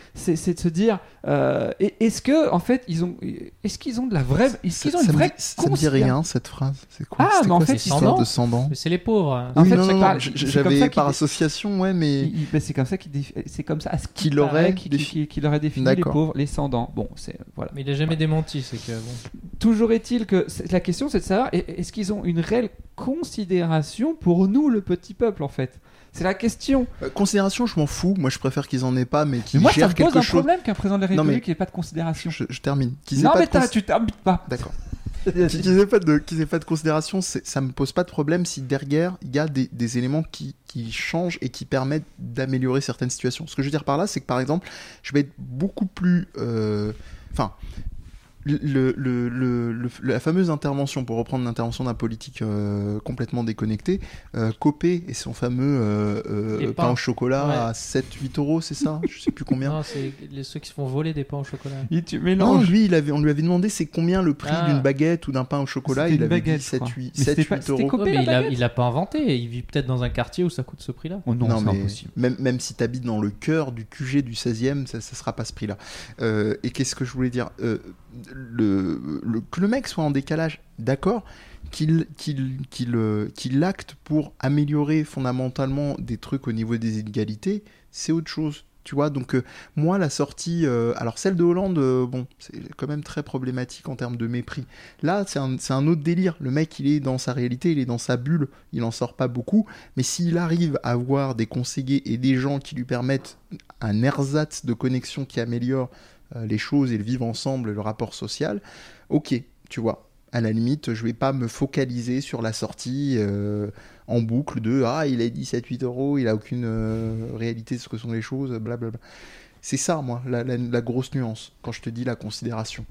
de se dire, euh, est-ce que, en fait, ils ont, est-ce qu'ils ont de la vraie, est-ce qu'ils ont une vraie
dit, ça me dit
considération
rien, cette phrase. C'est quoi
Ah, mais en
quoi
fait,
cette
ils
histoire
sont-
de 100 dents
Mais c'est les pauvres.
En
Oui,
fait,
non, non, J'avais par association, ouais, mais.
Il- ben, c'est comme ça qu'il défi- c'est comme ça à ce
Qu'il aurait
qu'il-
défi-
défini les pauvres, les 100 dents. Bon, c'est voilà.
Mais il a jamais démenti, c'est que bon.
Toujours est-il que la question c'est de savoir est- est-ce qu'ils ont une réelle considération pour nous le petit peuple en fait? C'est la question.
Euh, Considération, je m'en fous. Moi, je préfère qu'ils en aient pas, mais qu'ils
Mais moi ça
gèrent
me pose
quelque
un
chose.
problème qu'un président de la République n'ait pas de considération.
Je, je termine.
Non
pas
mais
cons-
tu t'habites pas.
D'accord. Qu'ils aient pas de, aient pas de considération, ça me pose pas de problème si derrière il y a des, des éléments qui, qui changent et qui permettent d'améliorer certaines situations. Ce que je veux dire par là, c'est que par exemple, je vais être beaucoup plus, euh, enfin, le- le- le- la fameuse intervention, pour reprendre l'intervention d'un politique euh, complètement déconnecté, euh, Copé et son fameux euh, euh, pain au chocolat
Ouais.
à 7-8 euros, c'est ça? Je sais plus combien.
Non, c'est ceux qui se font voler des pains au chocolat.
Tu
Non, lui, il avait, on lui avait demandé c'est combien le prix
Ah.
d'une baguette ou d'un pain au chocolat. Il avait
baguette,
dit
je
7,
crois.
8,
Mais c'était
7,
pas-
8
c'était
euros.
Copé,
Ouais, mais
la
il a, il a pas inventé. Il vit peut-être dans un quartier où ça coûte ce prix-là.
Oh non, c'est
mais
impossible.
même, même si tu habites dans le cœur du QG du 16e, ça, ça sera pas ce prix-là. Euh, et qu'est-ce que je voulais dire? Euh, le, Que le mec soit en décalage, d'accord, qu'il qu'il qu'il euh, qu'il acte pour améliorer fondamentalement des trucs au niveau des inégalités, c'est autre chose. Tu vois, donc euh, moi, la sortie, euh, alors celle de Hollande, bon, c'est quand même très problématique en termes de mépris. Là, c'est un, un autre délire. Le mec, il est dans sa réalité, il est dans sa bulle, il en sort pas beaucoup. Mais s'il arrive à avoir des conseillers et des gens qui lui permettent un ersatz de connexion qui améliore les choses et le vivre ensemble, le rapport social, ok, tu vois. À la limite, je vais pas me focaliser sur la sortie euh, en boucle de ah il a 17-8 euros, il a aucune euh, réalité de ce que sont les choses, blablabla. C'est ça, moi, la- la grosse nuance quand je te dis la considération.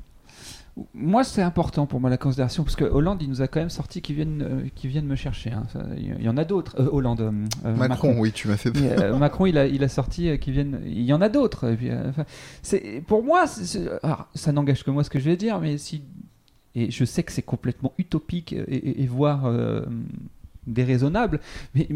Moi, c'est important pour moi la considération parce que Hollande, il nous a quand même sorti qui viennent, euh, qui viennent me chercher. hein. Ça, Il y en a d'autres. Euh, Hollande, euh, euh,
Macron, oui, tu m'as fait
Mais, Macron, il a, il a sorti euh, qui viennent. Il y en a d'autres. Enfin, c'est pour moi, alors, ça n'engage que moi ce que je vais dire, mais si et je sais que c'est complètement utopique et, et- et voire déraisonnable, mais,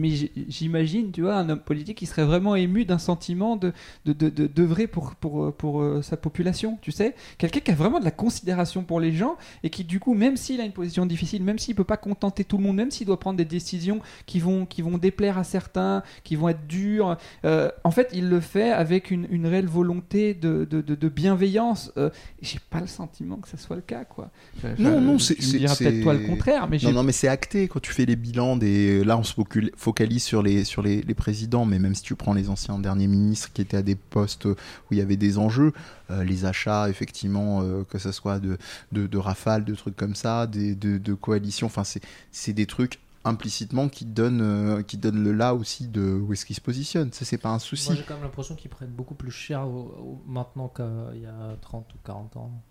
j'imagine, tu vois, un homme politique qui serait vraiment ému d'un sentiment de de- de- de- d'œuvrer pour pour euh, pour euh, sa population, tu sais, quelqu'un qui a vraiment de la considération pour les gens et qui du coup, même s'il a une position difficile, même s'il peut pas contenter tout le monde, même s'il doit prendre des décisions qui vont qui vont déplaire à certains, qui vont être dures, euh, en fait, il le fait avec une, une réelle volonté de, de, de- de bienveillance. Euh, j'ai pas le sentiment que ça soit le cas, quoi. Je-
Non, non,
tu
c'est-
me
c'est-
diras peut-être toi le contraire, mais j'ai
Non, non, mais c'est acté quand tu fais les bilans des. Là, on se focalise sur les sur les, présidents, mais même si tu prends les anciens derniers ministres qui étaient à des postes où il y avait des enjeux, euh, les achats, effectivement, euh, que ce soit de, de, de rafales, de trucs comme ça, des, de, coalitions, enfin, c'est des trucs implicitement qui te donne, euh, qui te donne le là aussi de où est-ce qu'il se positionne. Ça, c'est pas un souci.
Moi, j'ai quand même l'impression qu'ils prennent beaucoup plus cher maintenant qu'il y a 30 ou 40 ans.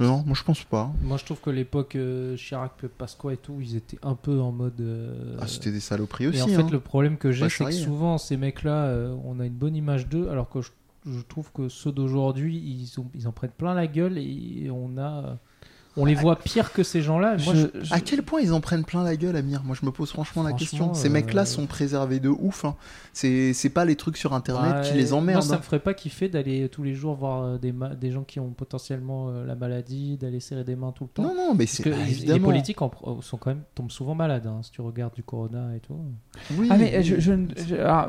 Non, moi je pense pas.
Moi, je trouve que l'époque euh, Chirac, Pasqua et tout, ils étaient un peu en mode. euh,
Ah, c'était des saloperies aussi.
et en fait,
hein.
le problème que j'ai, c'est que
charrier.
souvent, ces mecs-là, euh, on a une bonne image d'eux, alors que je, je trouve que ceux d'aujourd'hui, ils, ont- ils en prennent plein la gueule et on a. On les voit pire que ces gens-là. Je-
Je-
À quel point ils en prennent plein la gueule, Amir Moi, je me pose franchement la question. Ces
euh,
mecs-là sont préservés de ouf. hein. C'est pas les trucs sur Internet
Ouais,
qui les emmerdent.
Moi, ça
hein.
me ferait pas kiffer d'aller tous les jours voir euh, des, ma- des gens qui ont potentiellement euh, la maladie, d'aller serrer des mains tout le temps.
Non, non, mais c'est
que
bah,
les politiques en sont quand même tombent souvent malades. hein, si tu regardes du corona et tout.
Oui,
Ah mais je, je euh,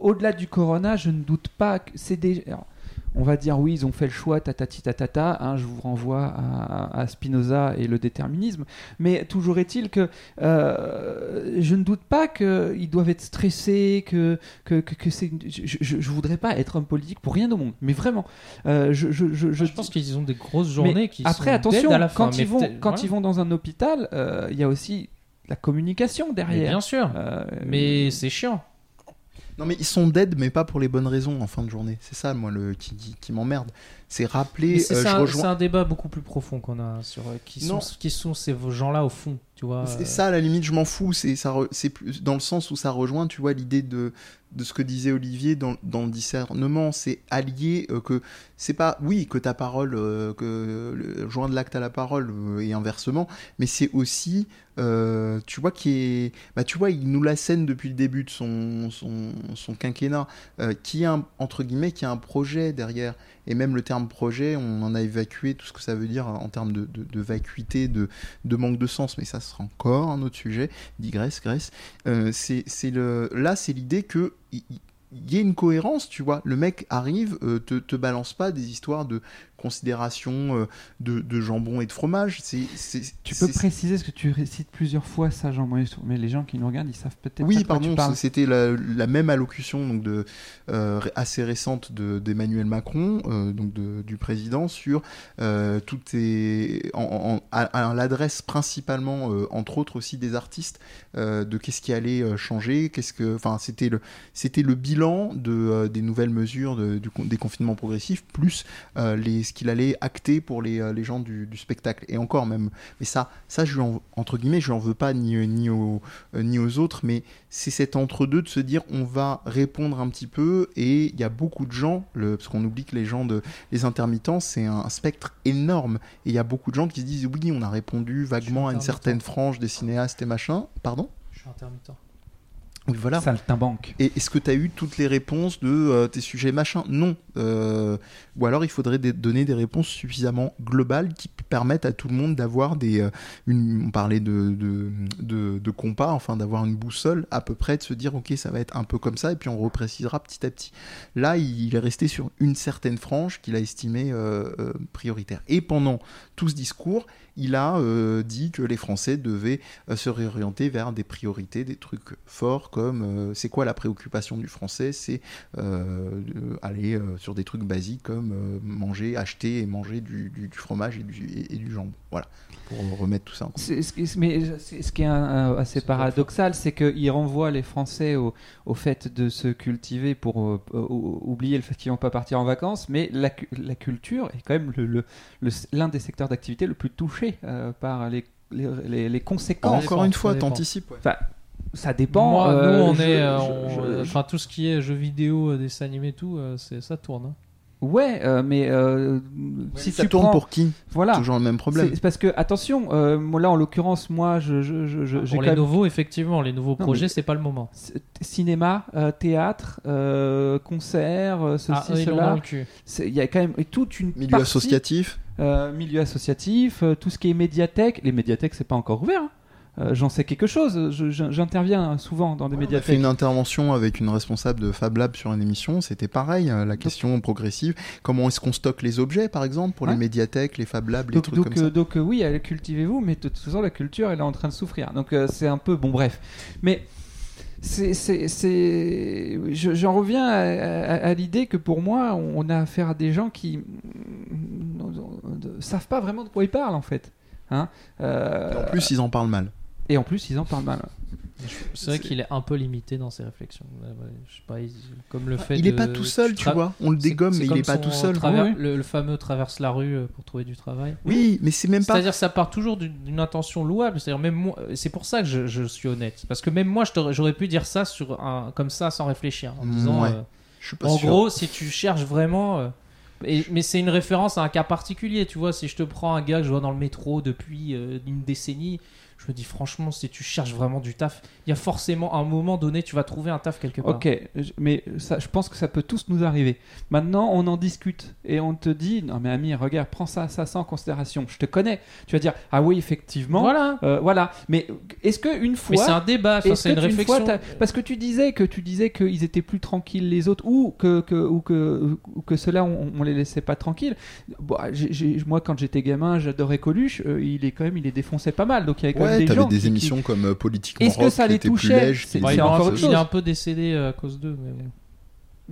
au-delà du corona, je ne doute pas que c'est des. alors, on va dire oui, ils ont fait le choix, tatati tatata. Hein, je vous renvoie à, à Spinoza et le déterminisme. Mais toujours est-il que euh, je ne doute pas qu'ils doivent être stressés, que que, que, que c'est. Je, je voudrais pas être homme politique pour rien au monde, mais vraiment. Euh, je, je, je,
Je, pense qu'ils ont des grosses journées qui
après,
sont
attention,
à la fin.
quand, ils vont, quand
voilà.
ils vont dans un hôpital, euh, il y a aussi la communication
Mais
derrière.
bien sûr. Mais c'est chiant.
Non, mais ils sont dead, mais pas pour les bonnes raisons en fin de journée. C'est ça, moi, le qui, qui, qui m'emmerde. C'est rappeler.
C'est
euh,
c'est
je
un,
rejoins-
un débat beaucoup plus profond qu'on a sur euh, qui sont,
Non.
qui sont ces gens-là au fond. Tu vois.
C'est
euh,
ça, à la limite, je m'en fous. C'est ça, re- c'est plus dans le sens où ça rejoint, tu vois, l'idée de de ce que disait Olivier dans, dans le discernement. C'est allier euh, que c'est pas, oui, que ta parole, euh, que le, joindre l'acte à la parole euh, et inversement, mais c'est aussi, euh, tu vois, qui est, bah, tu vois, il nous l'assène depuis le début de son son, son quinquennat, qui a un- entre guillemets, qui a un projet derrière. Et même le terme projet, on en a évacué tout ce que ça veut dire en termes de, de, vacuité, de, de manque de sens, mais ça sera encore un autre sujet, digresse, Grèce. Euh, c'est, le, là, c'est l'idée que il y, ait une cohérence, tu vois. Le mec arrive, euh, te, te balance pas des histoires de considération euh, de, de jambon et de fromage. C'est, c'est,
Tu peux préciser ce que tu récites plusieurs fois ça, Jean-Maurice, mais les gens qui nous regardent, ils savent peut-être
Oui, pardon, c'était la, la même allocution donc de, euh, assez récente de- d'Emmanuel Macron, euh, donc de- du président, sur euh, toutes ces, en, en- à, l'adresse principalement, entre autres aussi des artistes, de qu'est-ce qui allait changer, qu'est-ce que, enfin, c'était le, c'était le bilan de, des nouvelles mesures de- du, des confinements progressifs, plus les, qu'il allait acter pour les, euh, les gens du, du spectacle. Et encore même, mais ça, ça, je lui en, entre guillemets, je lui en veux pas ni, ni aux, euh, ni aux autres, mais c'est cet entre-deux de se dire on va répondre un petit peu et il y a beaucoup de gens, le, parce qu'on oublie que les gens de les intermittents c'est un, spectre énorme et il y a beaucoup de gens qui se disent oui on a répondu vaguement à une certaine frange des cinéastes et machin, pardon?
Je suis intermittent.
Oui voilà.
Saltimbanque.
Et est-ce que tu as eu toutes les réponses de euh, tes sujets machin? Non. Euh, ou alors il faudrait des- donner des réponses suffisamment globales qui permettent à tout le monde d'avoir des. euh, une, on parlait de, de, de, de compas, enfin d'avoir une boussole à peu près, de se dire ok ça va être un peu comme ça et puis on reprécisera petit à petit. Là il est resté sur une certaine frange qu'il a estimée prioritaire. Et pendant tout ce discours, il a euh, dit que les Français devaient euh, se réorienter vers des priorités, des trucs forts comme euh, c'est quoi la préoccupation du Français? C'est aller sur des trucs basiques comme manger, acheter et manger du, du- du fromage et du, et, et du jambon. Voilà, pour remettre tout ça en
c'est- Mais ce qui est un- assez paradoxal, c'est qu'il renvoie les Français au, au fait de se cultiver pour oublier le fait qu'ils vont pas partir en vacances, mais la, cu- la culture est quand même l'un le, le, l'un des secteurs d'activité le plus touché euh, par les, les, les- les conséquences.
Encore une fois, t'anticipes. ouais.
Enfin, ça dépend.
Moi,
euh,
nous, on
je-
est. euh,
je-
on-
je-
euh,
je-
Enfin, tout ce qui est jeux vidéo, dessins animés, tout, euh, c'est- ça tourne. hein.
Ouais, euh, mais euh, si
ça
tu
tourne
prends,
pour qui?
Voilà,
Toujours le même problème.
C'est- parce que attention, euh, moi là en l'occurrence, moi je, je, je-
Pour les
même
nouveaux, effectivement, les nouveaux
Non,
projets, c'est pas le moment.
cinéma, euh, théâtre, euh, concert, ceci,
Ah,
cela. Il y a quand même toute une
Milieu
partie,
associatif
milieu associatif, euh, tout ce qui est médiathèque. Les médiathèques, c'est pas encore ouvert. hein. Euh, J'en sais quelque chose. J'interviens souvent dans des
On a fait
médiathèques.
une intervention avec une responsable de Fab Lab sur une émission, c'était pareil, euh, la question progressive. Comment est-ce qu'on stocke les objets, par exemple, pour
Ouais.
les médiathèques, les Fab Labs, les
Donc,
trucs
donc,
comme ça
euh, donc, euh, oui, cultivez-vous, mais de toute façon la culture elle est en train de souffrir. Donc euh, c'est un peu bon bref. Mais c'est, c'est, c'est- je- j'en reviens à, à- à l'idée que pour moi on a affaire à des gens qui ne savent pas vraiment de quoi ils parlent en fait. Hein
Et
Euh,
En plus, ils en parlent mal.
et en plus ils en parlent mal.
C'est vrai qu'il est un peu limité dans ses réflexions. Je sais pas, il- comme le fait
Il est
de-
pas tout seul, tu
tra-
vois. On le dégomme,
c'est
mais il
comme
est pas tout seul.
Oui.
le, le fameux traverse la rue euh, pour trouver du travail.
Oui, mais c'est même pas.
C'est-à-dire ça part toujours d'une d'une intention louable. C'est-à-dire même moi, c'est pour ça que je, je suis honnête, parce que même moi, j'aurais pu dire ça sur un, comme ça sans réfléchir, en disant,
Ouais,
euh,
Je suis pas
en
sûr.
gros, si tu cherches vraiment, euh, et- mais c'est une référence à un cas particulier, tu vois. Si je te prends un gars que je vois dans le métro depuis euh, une décennie, je me dis franchement, si tu cherches vraiment du taf, il y a forcément un moment donné, tu vas trouver un taf quelque part.
Ok, mais ça, je pense que ça peut tous nous arriver. Maintenant, on en discute et on te dit non mais ami, regarde, prends ça, ça, ça en considération. Je te connais. Tu vas dire ah oui effectivement.
Voilà.
Euh, voilà. Mais est-ce que une fois
Mais c'est un débat, c'est une réflexion.
fois, parce que tu disais que tu disais qu'ils étaient plus tranquilles les autres ou que que ou que ou que ceux-là on, on les laissait pas tranquilles. Bon, moi quand j'étais gamin, j'adorais Coluche. euh, il est quand même il les défonçait pas mal. Donc il y avait quand
Ouais,
même des
t'avais
gens
des
qui- qui-
émissions comme euh, Politiquement
Est-ce que ça les
étaient plus
touchait C'est- encore
il est un peu décédé euh, à cause d'eux. mais.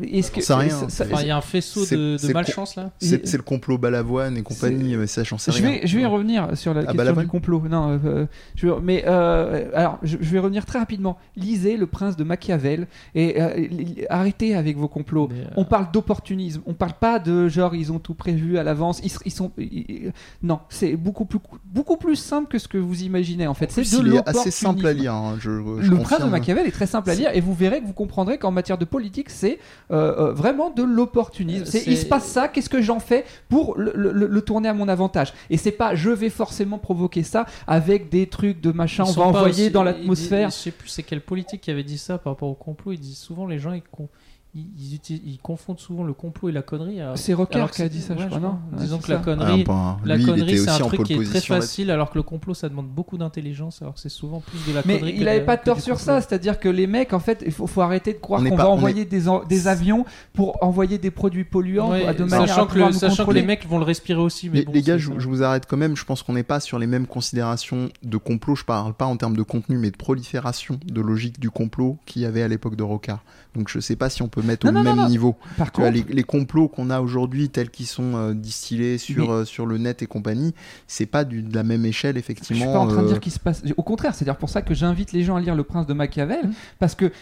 Est-ce que
rien.
ça- ça-
il y a un faisceau de, malchance là.
C'est c'est le complot Balavoine et compagnie, mais ça, j'en sais
Je
rien.
vais, je vais y revenir sur la
Ah,
question
Balavoine
du complot. Non, euh, je vais- mais euh, alors, je, je vais revenir très rapidement. Lisez Le Prince de Machiavel et euh, arrêtez avec vos complots.
Euh,
On parle d'opportunisme. On parle pas de genre ils ont tout prévu à l'avance. Ils, ils sont ils- non, c'est beaucoup plus beaucoup plus simple que ce que vous imaginez en fait. C'est
assez simple à lire. hein, je, je
Le prince de. Machiavel est très simple à lire et vous verrez que vous comprendrez qu'en matière de politique, c'est euh, euh, vraiment de l'opportunisme.
Euh,
C'est il se passe ça, qu'est-ce que j'en fais pour le, le- le- tourner à mon avantage Et c'est pas je vais forcément provoquer ça avec des trucs de machin, on va envoyer
aussi-
dans l'atmosphère.
Je sais plus c'est quel politique qui avait dit ça par rapport au complot. Ils disent souvent les gens ils, ils, ils utilisent- ils confondent souvent le complot et la connerie. alors-
C'est Rocker qui a dit ça,
ouais,
je crois, non
Disons que la connerie,
Ah,
la
lui, il
connerie c'est un truc qui est très facile, alors que le complot ça demande beaucoup d'intelligence, alors que c'est souvent plus de la
Mais
connerie. que
il avait
de-
pas tort sur
complot.
ça, c'est-à-dire que les mecs, en fait, il faut, faut arrêter de croire qu'on
pas-
va envoyer des, en- des avions pour envoyer des produits polluants
Ouais,
de manière
sachant
à
que, le-
nous
sachant que les mecs vont le respirer aussi. Mais
Les,
bon,
les gars, je, vous arrête quand même. Je pense qu'on n'est pas sur les mêmes considérations de complot. Je parle pas en termes de contenu, mais de prolifération de logique du complot qu'il y avait à l'époque de Rocard. Donc je sais pas si on peut mettre
Non,
au
non,
même
non,
niveau.
Par
Tu vois, les, les complots qu'on a aujourd'hui, tels qu'ils sont euh, distillés sur,
Mais-
euh, sur le net et compagnie, c'est pas du- de la même échelle,
Je
effectivement.
suis pas en train de
euh,
dire qu'il se passe. Au contraire, c'est-à-dire pour ça que j'invite les gens à lire Le Prince de Machiavel,
Mmh.
parce que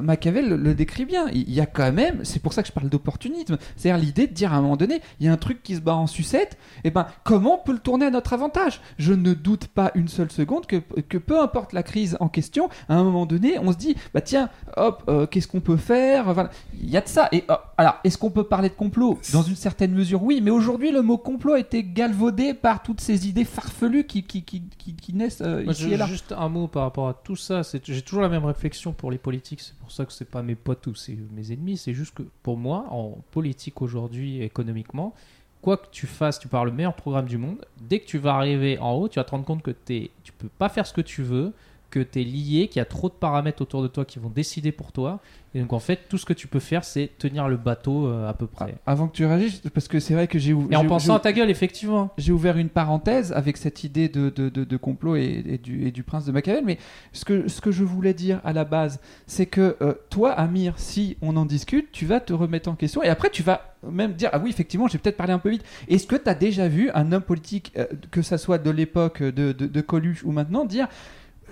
Machiavel le, le décrit bien. Il y a quand même, c'est pour ça que je parle d'opportunisme, c'est-à-dire l'idée de dire à un moment donné, il y a un truc qui se bat en sucette, et ben comment on peut le tourner à notre avantage? Je ne doute pas une seule seconde que, que peu importe la crise en question, à un moment donné, on se dit, bah tiens, hop, euh, qu'est-ce qu'on peut faire? Voilà. Il y a de ça. Et euh, alors, est-ce qu'on peut parler de complot Dans une certaine mesure, oui, mais aujourd'hui, le mot complot a été galvaudé par toutes ces idées farfelues qui, qui, qui, qui, qui naissent euh,
Moi,
ici
je-
et là.
juste un mot par rapport à tout ça. c'est- J'ai toujours la même réflexion pour les politiques. C'est pour ça que c'est pas mes potes ou c'est mes ennemis. C'est juste que pour moi, en politique aujourd'hui, économiquement, quoi que tu fasses, tu pars le meilleur programme du monde. Dès que tu vas arriver en haut, tu vas te rendre compte que t'es- tu peux pas faire ce que tu veux, que tu es lié, qu'il y a trop de paramètres autour de toi qui vont décider pour toi. Et donc en fait, tout ce que tu peux faire, c'est tenir le bateau euh, à peu près.
Ah, Avant que tu réagisses, parce que c'est vrai que j'ai
Et en pensant à ta gueule, effectivement.
j'ai ouvert une parenthèse avec cette idée de, de, de- de complot et, et du, et du prince de Machiavel, mais ce que, ce que je voulais dire à la base, c'est que euh, toi, Amir, si on en discute, tu vas te remettre en question et après tu vas même dire Ah oui, effectivement, j'ai peut-être parlé un peu vite. Est-ce que tu as déjà vu un homme politique, euh, que ça soit de l'époque de, de, de Coluche ou maintenant, dire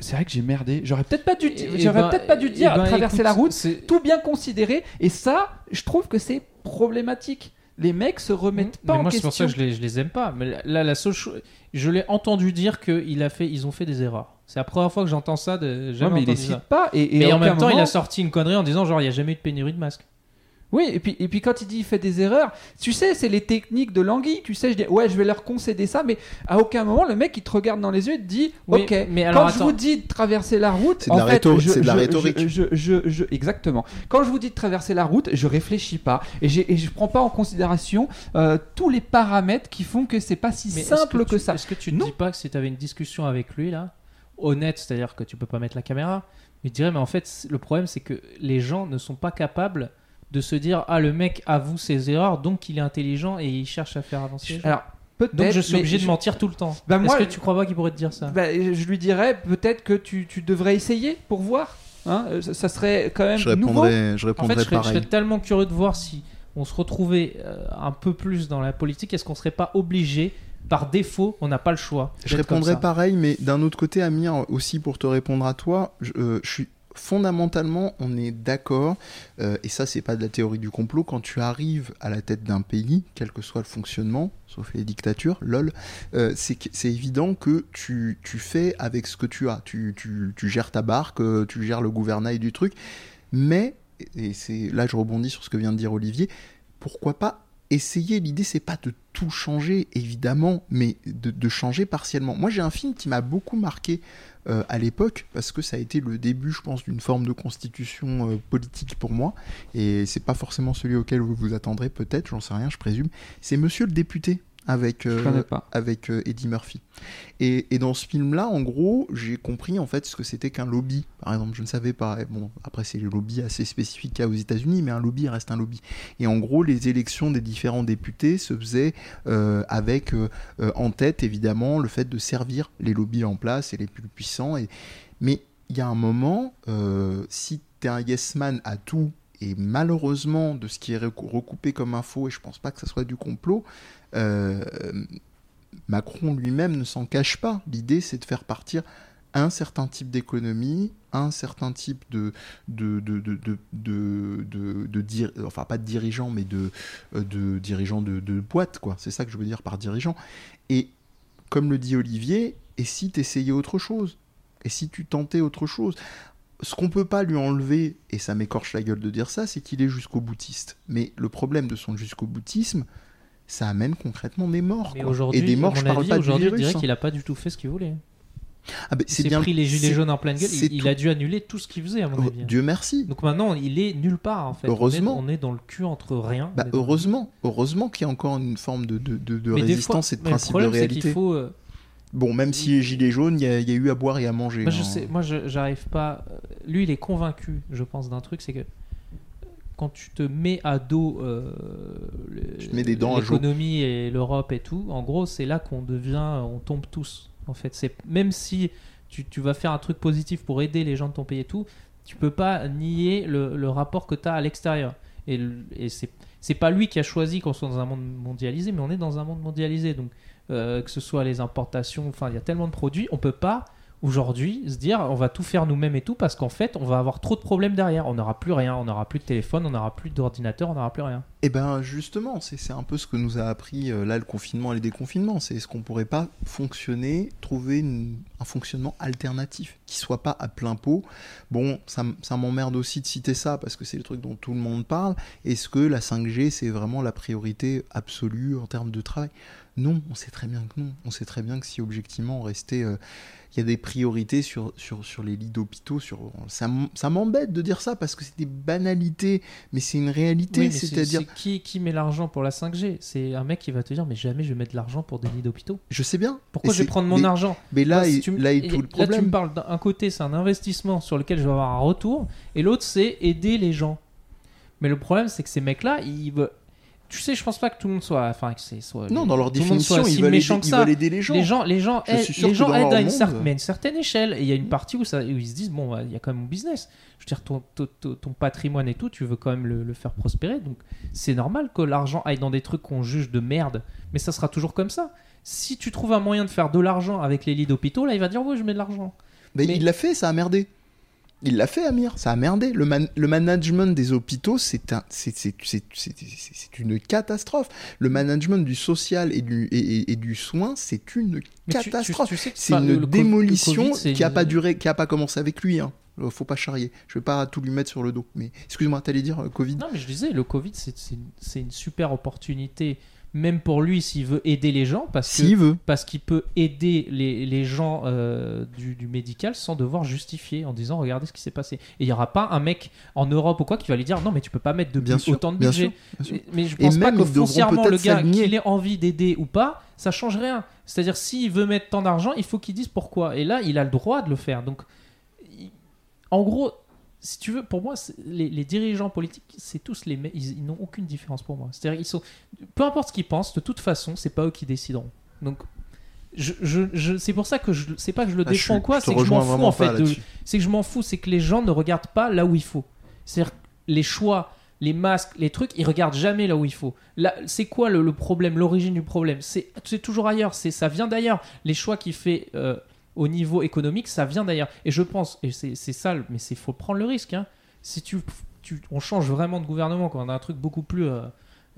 c'est vrai que j'ai merdé. J'aurais peut-être pas dû,
Et-
j'aurais
ben-
peut-être pas dû
et
dire
ben,
traverser
écoute,
la route tout bien considéré. Et ça, je trouve que c'est problématique. Les mecs se remettent pas
mais
en
moi, c'est pour ça
question.
que je les, je les aime pas. Mais là, la seule chose, je l'ai entendu dire qu'ils a fait, ils ont fait des erreurs. C'est la première fois que j'entends ça. De,
Ouais,
jamais
mais il les cite pas. Et,
en même temps, il a sorti une connerie en disant genre il y a jamais eu de pénurie de masques.
Oui, et puis, et puis quand il dit il fait des erreurs, tu sais, c'est les techniques de Langui. Tu sais, je dis, ouais, je vais leur concéder ça, mais à aucun moment, le mec, il te regarde dans les yeux et te dit,
Oui,
ok,
mais alors,
quand je vous dis de traverser la route,
C'est de la
fait,
rhétorique,
je-
c'est de la
je-
rhétorique.
je- je- je- je- exactement. Quand je vous dis de traverser la route, je réfléchis pas et, j'ai- et je prends pas en considération euh, tous les paramètres qui font que c'est pas si
Mais
simple que,
tu-
ça.
Est-ce que tu
Non.
dis pas que si tu avais une discussion avec lui là, honnête, c'est-à-dire que tu peux pas mettre la caméra, il te dirait mais en fait le problème c'est que les gens ne sont pas capables de se dire ah le mec avoue ses erreurs donc il est intelligent et il cherche à faire avancer.
Alors peut-être.
donc je suis obligé de mentir tout le temps.
Bah, moi-
Est-ce que tu crois pas qu'il pourrait te dire ça?
Bah, je lui dirais peut-être que tu, tu devrais essayer pour voir. Hein, euh, ça, ça serait quand même
Je
nouveau.
répondrais, je
En
répondrais
fait, je serais, je
pareil.
serais tellement curieux de voir si on se retrouvait euh, un peu plus dans la politique. Est-ce qu'on serait pas obligé par défaut, on n'a pas le choix.
Je répondrais pareil, mais d'un autre côté, Amir, aussi pour te répondre à toi, je, euh, je suis fondamentalement, on est d'accord, euh, et ça, c'est pas de la théorie du complot. Quand tu arrives à la tête d'un pays, quel que soit le fonctionnement, sauf les dictatures, lol, euh, c'est évident que tu, tu fais avec ce que tu as. Tu, tu- tu gères ta barque, euh, tu gères le gouvernail du truc, mais, et c'est là, je rebondis sur ce que vient de dire Olivier, pourquoi pas essayer L'idée, c'est pas de tout changer, évidemment, mais de, changer partiellement. Moi, j'ai un film qui m'a beaucoup marqué euh, à l'époque, parce que ça a été le début, je pense, d'une forme de constitution euh, politique pour moi, et c'est pas forcément celui auquel vous vous attendrez, peut-être, j'en sais rien, je présume. C'est Monsieur le député avec, euh, avec euh, Eddie Murphy. Et, et dans ce film-là, en gros, j'ai compris en fait ce que c'était qu'un lobby. Par exemple, je ne savais pas. Bon, après, c'est les lobbies assez spécifiques qu'il y a aux États-Unis, mais un lobby reste un lobby. Et en gros, les élections des différents députés se faisaient euh, avec en tête, évidemment, le fait de servir les lobbies en place et les plus puissants. Et... Mais il y a un moment, si tu es un yes man à tout, et malheureusement, de ce qui est recou- recoupé comme info, et je pense pas que ça soit du complot, euh, Macron lui-même ne s'en cache pas. L'idée, c'est de faire partir un certain type d'économie, un certain type de, de, de, de, de, enfin pas de dirigeants, mais de, euh, de dirigeants de, de boîte, quoi. C'est ça que je veux dire par dirigeant. Et comme le dit Olivier, et si tu essayais autre chose? Et si tu tentais autre chose? Ce qu'on peut pas lui enlever, et ça m'écorche la gueule de dire ça, c'est qu'il est jusqu'au boutiste. Mais le problème de son jusqu'au boutisme, ça amène concrètement des morts.
Mais
Et des morts, je parle
avis,
pas du
aujourd'hui, je
virus.
dirais
hein.
qu'il a pas du tout fait ce qu'il voulait.
Ah,
Il
c'est bien.
pris les gilets jaunes en pleine gueule. Il, il a dû annuler tout ce qu'il faisait, à mon
Oh,
avis.
Dieu merci.
Donc maintenant, il est nulle part en fait. On est-
Heureusement.
On est, dans le cul entre rien.
Bah,
dans-
heureusement, heureusement qu'il y a encore une forme de, de, de- de résistance
fois-
et de principe de
problème, c'est
réalité.
faut. euh,
Bon, même si les gilets jaunes, il y, a- il y a eu à boire et à manger.
Moi, je
hein.
sais, moi, j'arrive pas. euh, Lui, il est convaincu, je pense, d'un truc, c'est que quand tu te mets à dos euh,
à jour.
l'économie et l'Europe et tout, en gros, c'est là qu'on devient, on tombe tous. En fait, c'est même si tu, tu vas faire un truc positif pour aider les gens de ton pays et tout, tu peux pas nier le, le rapport que tu as à l'extérieur. Et, et c'est c'est pas lui qui a choisi qu'on soit dans un monde mondialisé, mais on est dans un monde mondialisé. Donc, euh, que ce soit les importations, enfin, il y a tellement de produits, on peut pas aujourd'hui se dire on va tout faire nous-mêmes et tout parce qu'en fait on va avoir trop de problèmes derrière on n'aura plus rien on n'aura plus de téléphone on n'aura plus d'ordinateur on n'aura plus rien
Eh ben justement, c'est un peu ce que nous a appris euh, là le confinement et le déconfinement. C'est est-ce qu'on pourrait pas fonctionner, trouver un fonctionnement alternatif qui soit pas à plein pot. Bon, ça, ça m'emmerde aussi de citer ça parce que c'est le truc dont tout le monde parle. Est-ce que la 5G c'est vraiment la priorité absolue en termes de travail? Non, on sait très bien que non. On sait très bien que si objectivement on restait euh, il y a des priorités sur, sur, sur les lits d'hôpitaux. Sur... Ça, ça m'embête de dire ça parce que c'est des banalités, mais c'est une réalité.
Oui,
C'est-à-dire,
c'est qui, qui met l'argent pour la 5G c'est un mec qui va te dire mais jamais je vais mettre de l'argent pour des lits d'hôpitaux
je sais bien.
pourquoi
Et
je vais prendre mon
mais-
argent?
Mais là,
Moi, si
il-
tu
là est
et-
tout le
Là, tu
problème.
me parles d'un côté, c'est un investissement sur lequel je vais avoir un retour, et l'autre, c'est aider les gens. Mais le problème, c'est que ces mecs-là, ils veulent. Tu sais, je pense pas que tout le monde soit. Enfin, que c'est soit.
Non, dans leur définition,
si
ils veulent, aider, ils
ça.
veulent aider les gens.
Les gens, les gens,
Je
aident, les gens aident à une,
monde-
cer- mais à une certaine échelle. Et il y a une partie où, ça, où ils se disent bon, bah, il y a quand même mon business. Je veux dire, ton, ton, ton- ton patrimoine et tout, tu veux quand même le, le faire prospérer. Donc, c'est normal que l'argent aille dans des trucs qu'on juge de merde. Mais ça sera toujours comme ça. Si tu trouves un moyen de faire de l'argent avec les lits d'hôpitaux, là, il va dire ouais, je mets de l'argent.
Mais,
mais-
il l'a fait, ça a merdé. Il l'a fait, Amir, ça a merdé. Le, man- le management des hôpitaux, c'est un, une catastrophe. Le management du social et du, et, et- et du soin, c'est une
Mais tu- tu-
catastrophe.
tu sais que-
c'est une
le-
démolition
Covid,
qui a
une-
pas duré, qui a pas commencé avec lui. Hein. Euh, Faut pas charrier. Je vais pas tout lui mettre sur le dos. Mais excuse-moi, t'allais dire euh, Covid?
Non, mais je disais, le Covid, c'est une, c'est une super opportunité, même pour lui, s'il veut aider les gens, parce
veut.
parce qu'il peut aider les, les gens euh, du, du médical sans devoir justifier en disant regardez ce qui s'est passé. Et il n'y aura pas un mec en Europe ou quoi qui va lui dire non mais tu peux pas mettre de
Bien sûr,
autant de
bien
budget.
sûr, bien sûr.
Mais, je
Et
pense pas que foncièrement le gars qu'il ait envie d'aider ou pas, ça change rien. C'est-à-dire s'il veut mettre tant d'argent, il faut qu'il dise pourquoi. Et là, il a le droit de le faire. Donc, en gros, si tu veux, pour moi, les, les dirigeants politiques, c'est tous les mêmes. Ils, ils n'ont aucune différence pour moi. C'est-à-dire, ils sont, peu importe ce qu'ils pensent, de toute façon, c'est pas eux qui décideront. Donc, je, je, je- c'est pour ça que je, c'est pas que je le
Ah,
défends quoi, c'est que je m'en fous en fait. c'est que je m'en fous, c'est que les gens ne regardent pas là où il faut. C'est-à-dire les choix les masques, les trucs, ils regardent jamais là où il faut. Là, c'est quoi le, le problème, l'origine du problème? C'est toujours ailleurs. C'est ça vient d'ailleurs. Les choix qu'il fait euh, au niveau économique, ça vient d'ailleurs. Et je pense, et c'est c'est ça, le- mais c'est faut prendre le risque. hein. Si tu, tu, on change vraiment de gouvernement, quand on a un truc beaucoup plus euh,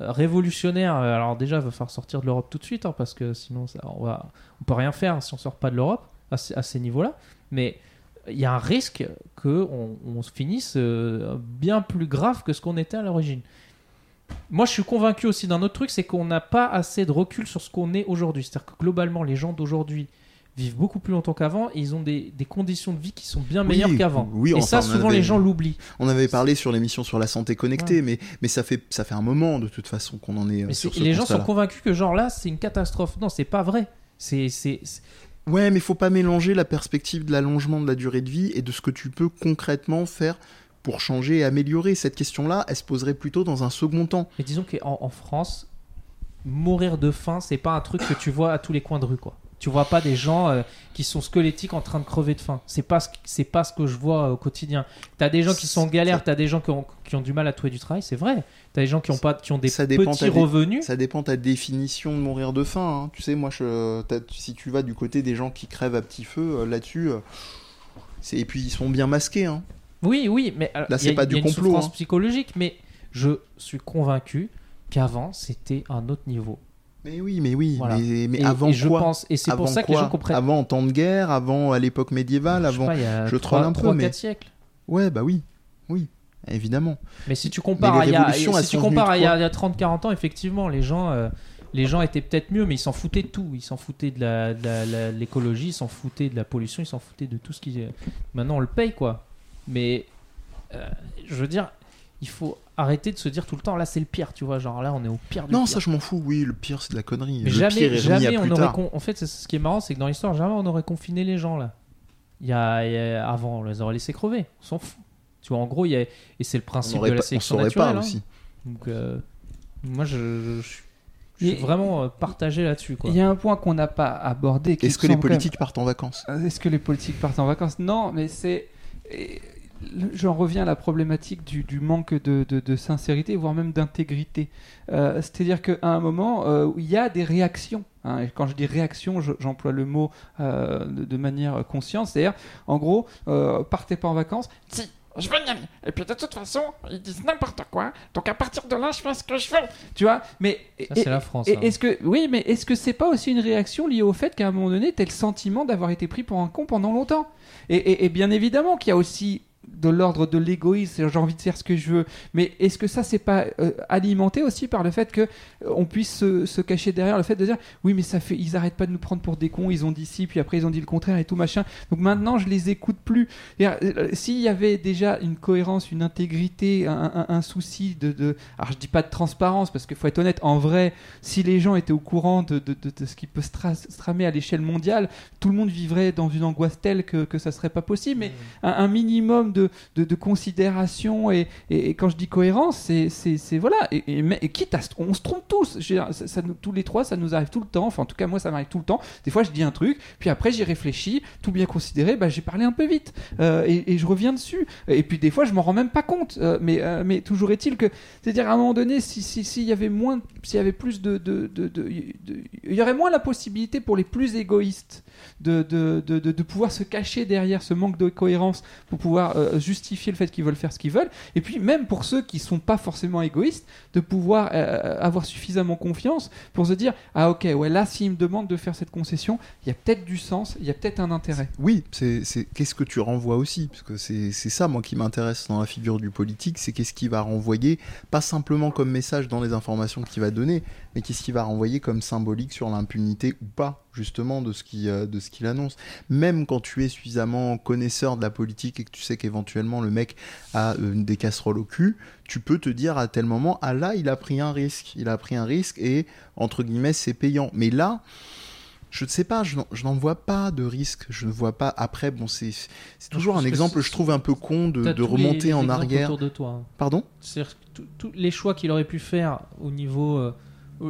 euh, révolutionnaire, euh, alors déjà, il va falloir sortir de l'Europe tout de suite, hein, parce que sinon, ça, on va, on peut rien faire si on sort pas de l'Europe à, à ces niveaux-là. Mais il y a un risque que on, on se finisse bien plus grave que ce qu'on était à l'origine. Moi, je suis convaincu aussi d'un autre truc, c'est qu'on n'a pas assez de recul sur ce qu'on est aujourd'hui. C'est-à-dire que globalement, les gens d'aujourd'hui vivent beaucoup plus longtemps qu'avant et ils ont des, des conditions de vie qui sont bien
Oui,
meilleures qu'avant.
oui,
et
enfin,
ça, souvent,
avait-
les gens l'oublient.
On avait parlé sur l'émission sur la santé connectée, mais, mais ça, fait, ça fait un moment de toute façon qu'on en est euh,
Mais
sur
c'est-
ce
les gens sont convaincus que genre là, c'est une catastrophe. Non, c'est pas vrai. C'est, c'est, c'est-
Ouais, mais faut pas mélanger la perspective de l'allongement de la durée de vie et de ce que tu peux concrètement faire pour changer et améliorer. Cette question-là, elle se poserait plutôt dans un second temps.
Mais disons qu'en en France, mourir de faim, c'est pas un truc que tu vois à tous les coins de rue, quoi. Tu vois pas des gens euh, qui sont squelettiques en train de crever de faim. C'est pas ce, c'est pas ce que je vois euh, au quotidien. T'as des gens qui sont en galère, t'as des gens qui ont, qui ont du mal à trouver du travail, c'est vrai. T'as des gens qui ont pas, qui ont des
Ça
petits
dé-
revenus.
Ça dépend de ta définition de mourir de faim. hein. Tu sais, moi, je, si tu vas du côté des gens qui crèvent à petit feu, euh, là-dessus, c'est- et puis ils sont bien masqués. Hein.
Oui, oui, mais alors,
Là,
il y a-
c'est pas
il y a
du
une
complot,
souffrance
hein.
psychologique, mais je suis convaincu qu'avant c'était un autre niveau.
Mais oui, mais oui.
Voilà.
Mais, mais
et,
avant
et je
quoi
pense, et c'est pour ça que les gens comprennent.
Avant en temps de guerre, avant à l'époque médiévale,
je
avant.
pas, il y a
je
trois,
troll un peu,
trois,
mais-
quatre siècles.
Ouais, bah oui, oui, évidemment.
Mais si tu compares à il y a, si tu compares à il y a,
quoi
il y a 30-40 ans, effectivement, les gens, euh, les gens étaient peut-être mieux, mais ils s'en foutaient de tout. Ils s'en foutaient de la- de la- la- de l'écologie, ils s'en foutaient de la pollution, ils s'en foutaient de tout ce qui. Maintenant, on le paye, quoi. Mais euh, je veux dire, il faut arrêter de se dire tout le temps, là, c'est le pire, tu vois. Genre là, on est au pire du
Non,
pire.
ça je m'en fous. Oui, le pire c'est de la connerie.
Mais
le
jamais,
pire est remis
jamais
à
on
plus
aurait. con- En fait, ce qui est marrant, c'est que dans l'histoire, jamais on aurait confiné les gens là. Il y a, il y a- avant, on les aurait laissés crever. On s'en fout. Tu vois, en gros, il y a, et c'est le
On
principe de la
pas- on
sélection
saurait
naturelle.
pas
hein.
aussi.
Donc, euh, moi, je, je- je- je suis vraiment euh, partagé là-dessus. Quoi.
Il y a un point qu'on n'a pas abordé. qui
Est-ce que les politiques partent en vacances?
Euh, Est-ce que les politiques partent en vacances? Non, mais c'est. J'en reviens à la problématique du, du manque de, de- de sincérité, voire même d'intégrité. Euh, C'est-à-dire qu'à un moment, euh, il y a des réactions. hein, et quand je dis réaction, je- j'emploie le mot euh, de, de manière consciente. C'est-à-dire, en gros, partez pas en vacances.
Si, je veux y aller. Et puis de toute façon, ils disent n'importe quoi. Donc à partir de là, je fais ce que je veux.
Tu vois Mais
c'est la France.
Et
hein.
est-ce que oui, mais est-ce que c'est pas aussi une réaction liée au fait qu'à un moment donné, t'as le sentiment d'avoir été pris pour un con pendant longtemps? Et, et- et bien évidemment qu'il y a aussi de l'ordre de l'égoïsme, j'ai envie de faire ce que je veux. Mais est-ce que ça c'est pas euh, alimenté aussi par le fait que euh, on puisse se, se cacher derrière le fait de dire oui mais ça fait ils arrêtent pas de nous prendre pour des cons, ils ont dit ci puis après ils ont dit le contraire et tout machin. Donc maintenant je les écoute plus. Euh, S'il y avait déjà une cohérence, une intégrité, un, un- un souci de, de alors je dis pas de transparence parce qu'il faut être honnête, en vrai si les gens étaient au courant de, de- ce qui peut se, tra- se tramer à l'échelle mondiale, tout le monde vivrait dans une angoisse telle que, que ça serait pas possible. Mais un, un minimum de, de, considération et, quand je dis cohérence, c'est, voilà. Et, quitte à on se trompe tous. Je ça, ça tous les trois, ça nous arrive tout le temps. Enfin, en tout cas, moi, ça m'arrive tout le temps. Des fois, je dis un truc, puis après, j'y réfléchis, tout bien considéré, bah, j'ai parlé un peu vite Euh, et, je reviens dessus. Et puis des fois, je m'en rends même pas compte. Euh, mais, euh, mais toujours est-il que, c'est-à-dire à un moment donné, si si- s'il y avait moins, s'il y avait plus de- il y aurait moins la possibilité pour les plus égoïstes de, de, de, pouvoir se cacher derrière ce manque de cohérence pour pouvoir euh, justifier le fait qu'ils veulent faire ce qu'ils veulent. Et puis même pour ceux qui sont pas forcément égoïstes, de pouvoir euh, avoir suffisamment confiance pour se dire ah ok ouais là s'ils me demandent de faire cette concession, il y a peut-être du sens, il y a peut-être un intérêt.
Oui, c'est qu'est-ce que tu renvoies aussi? Parce que c'est c'est ça, moi, qui m'intéresse dans la figure du politique, c'est qu'est-ce qu'il va renvoyer, pas simplement comme message dans les informations qu'il va donner, mais qu'est-ce qu'il va renvoyer comme symbolique sur l'impunité ou pas, justement, de ce qui, euh, qu'il annonce? Même quand tu es suffisamment connaisseur de la politique et que tu sais qu'éventuellement le mec a euh, des casseroles au cul, tu peux te dire à tel moment, ah là, il a pris un risque, il a pris un risque et, entre guillemets, c'est payant. Mais là, je ne sais pas, je n'en- vois pas de risque. Je ne vois pas. Après, bon, c'est toujours un exemple, je trouve un peu con de, de remonter
les
en arrière.
autour de toi. hein.
Pardon?
C'est-à-dire tous- les choix qu'il aurait pu faire au niveau euh,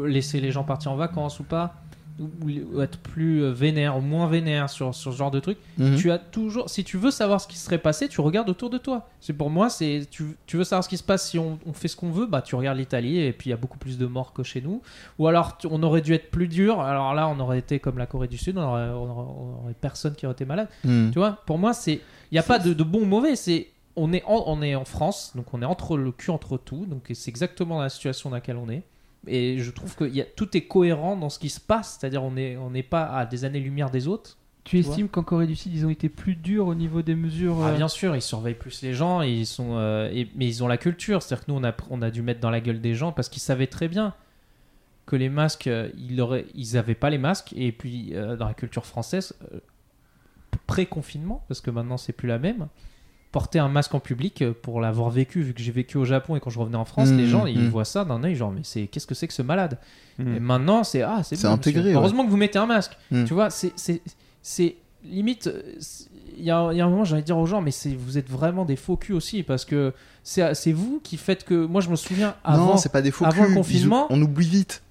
laisser les gens partir en vacances ou pas, ou, être plus euh, vénère ou moins vénère sur, sur ce genre de truc,
Mhm.
tu as toujours, si tu veux savoir ce qui serait passé, tu regardes autour de toi. C'est pour moi, c'est tu, tu veux savoir ce qui se passe si on, on fait ce qu'on veut, bah tu regardes l'Italie et puis il y a beaucoup plus de morts que chez nous. Ou alors tu- on aurait dû être plus dur. Alors là, on aurait été comme la Corée du Sud, on aurait, on aurait- on aurait personne qui aurait été malade.
Mhm.
Tu vois, pour moi, c'est il n'y a pas de, de bon ou mauvais. C'est on est en, on est en France, donc on est entre le cul entre tout. Donc c'est exactement la situation dans laquelle on est. Et je trouve que il y a, tout est cohérent dans ce qui se passe, c'est-à-dire on est on n'est pas à des années-lumière des autres.
Tu estimes qu'en Corée du Sud, ils ont été plus durs au niveau des mesures
Ah,
euh,
bien sûr, ils surveillent plus les gens, et ils sont, euh, et- mais ils ont la culture. C'est-à-dire que nous, on a, on a dû mettre dans la gueule des gens parce qu'ils savaient très bien que les masques, euh, ils auraient, ils avaient pas les masques. Et puis, euh, dans la culture française, euh, pré-confinement, parce que maintenant c'est plus la même, porter un masque en public, euh, pour l'avoir vécu, vu que j'ai vécu au Japon et quand je revenais en France,
Mmh,
les gens, ils
mmh.
voient ça d'un œil, genre, mais c'est qu'est-ce que c'est que ce malade?
Hmm.
et maintenant, c'est ah, c'est bon,
intégré, ouais.
Heureusement que vous mettez un masque. Tu vois, c'est c'est limite. euh, Il y y a un moment, de dire aux gens, mais c'est vous êtes vraiment des faux culs aussi parce que c'est vous qui faites que. Moi, je me souviens avant.
non, c'est pas des faux
avant le confinement-
on oublie vite.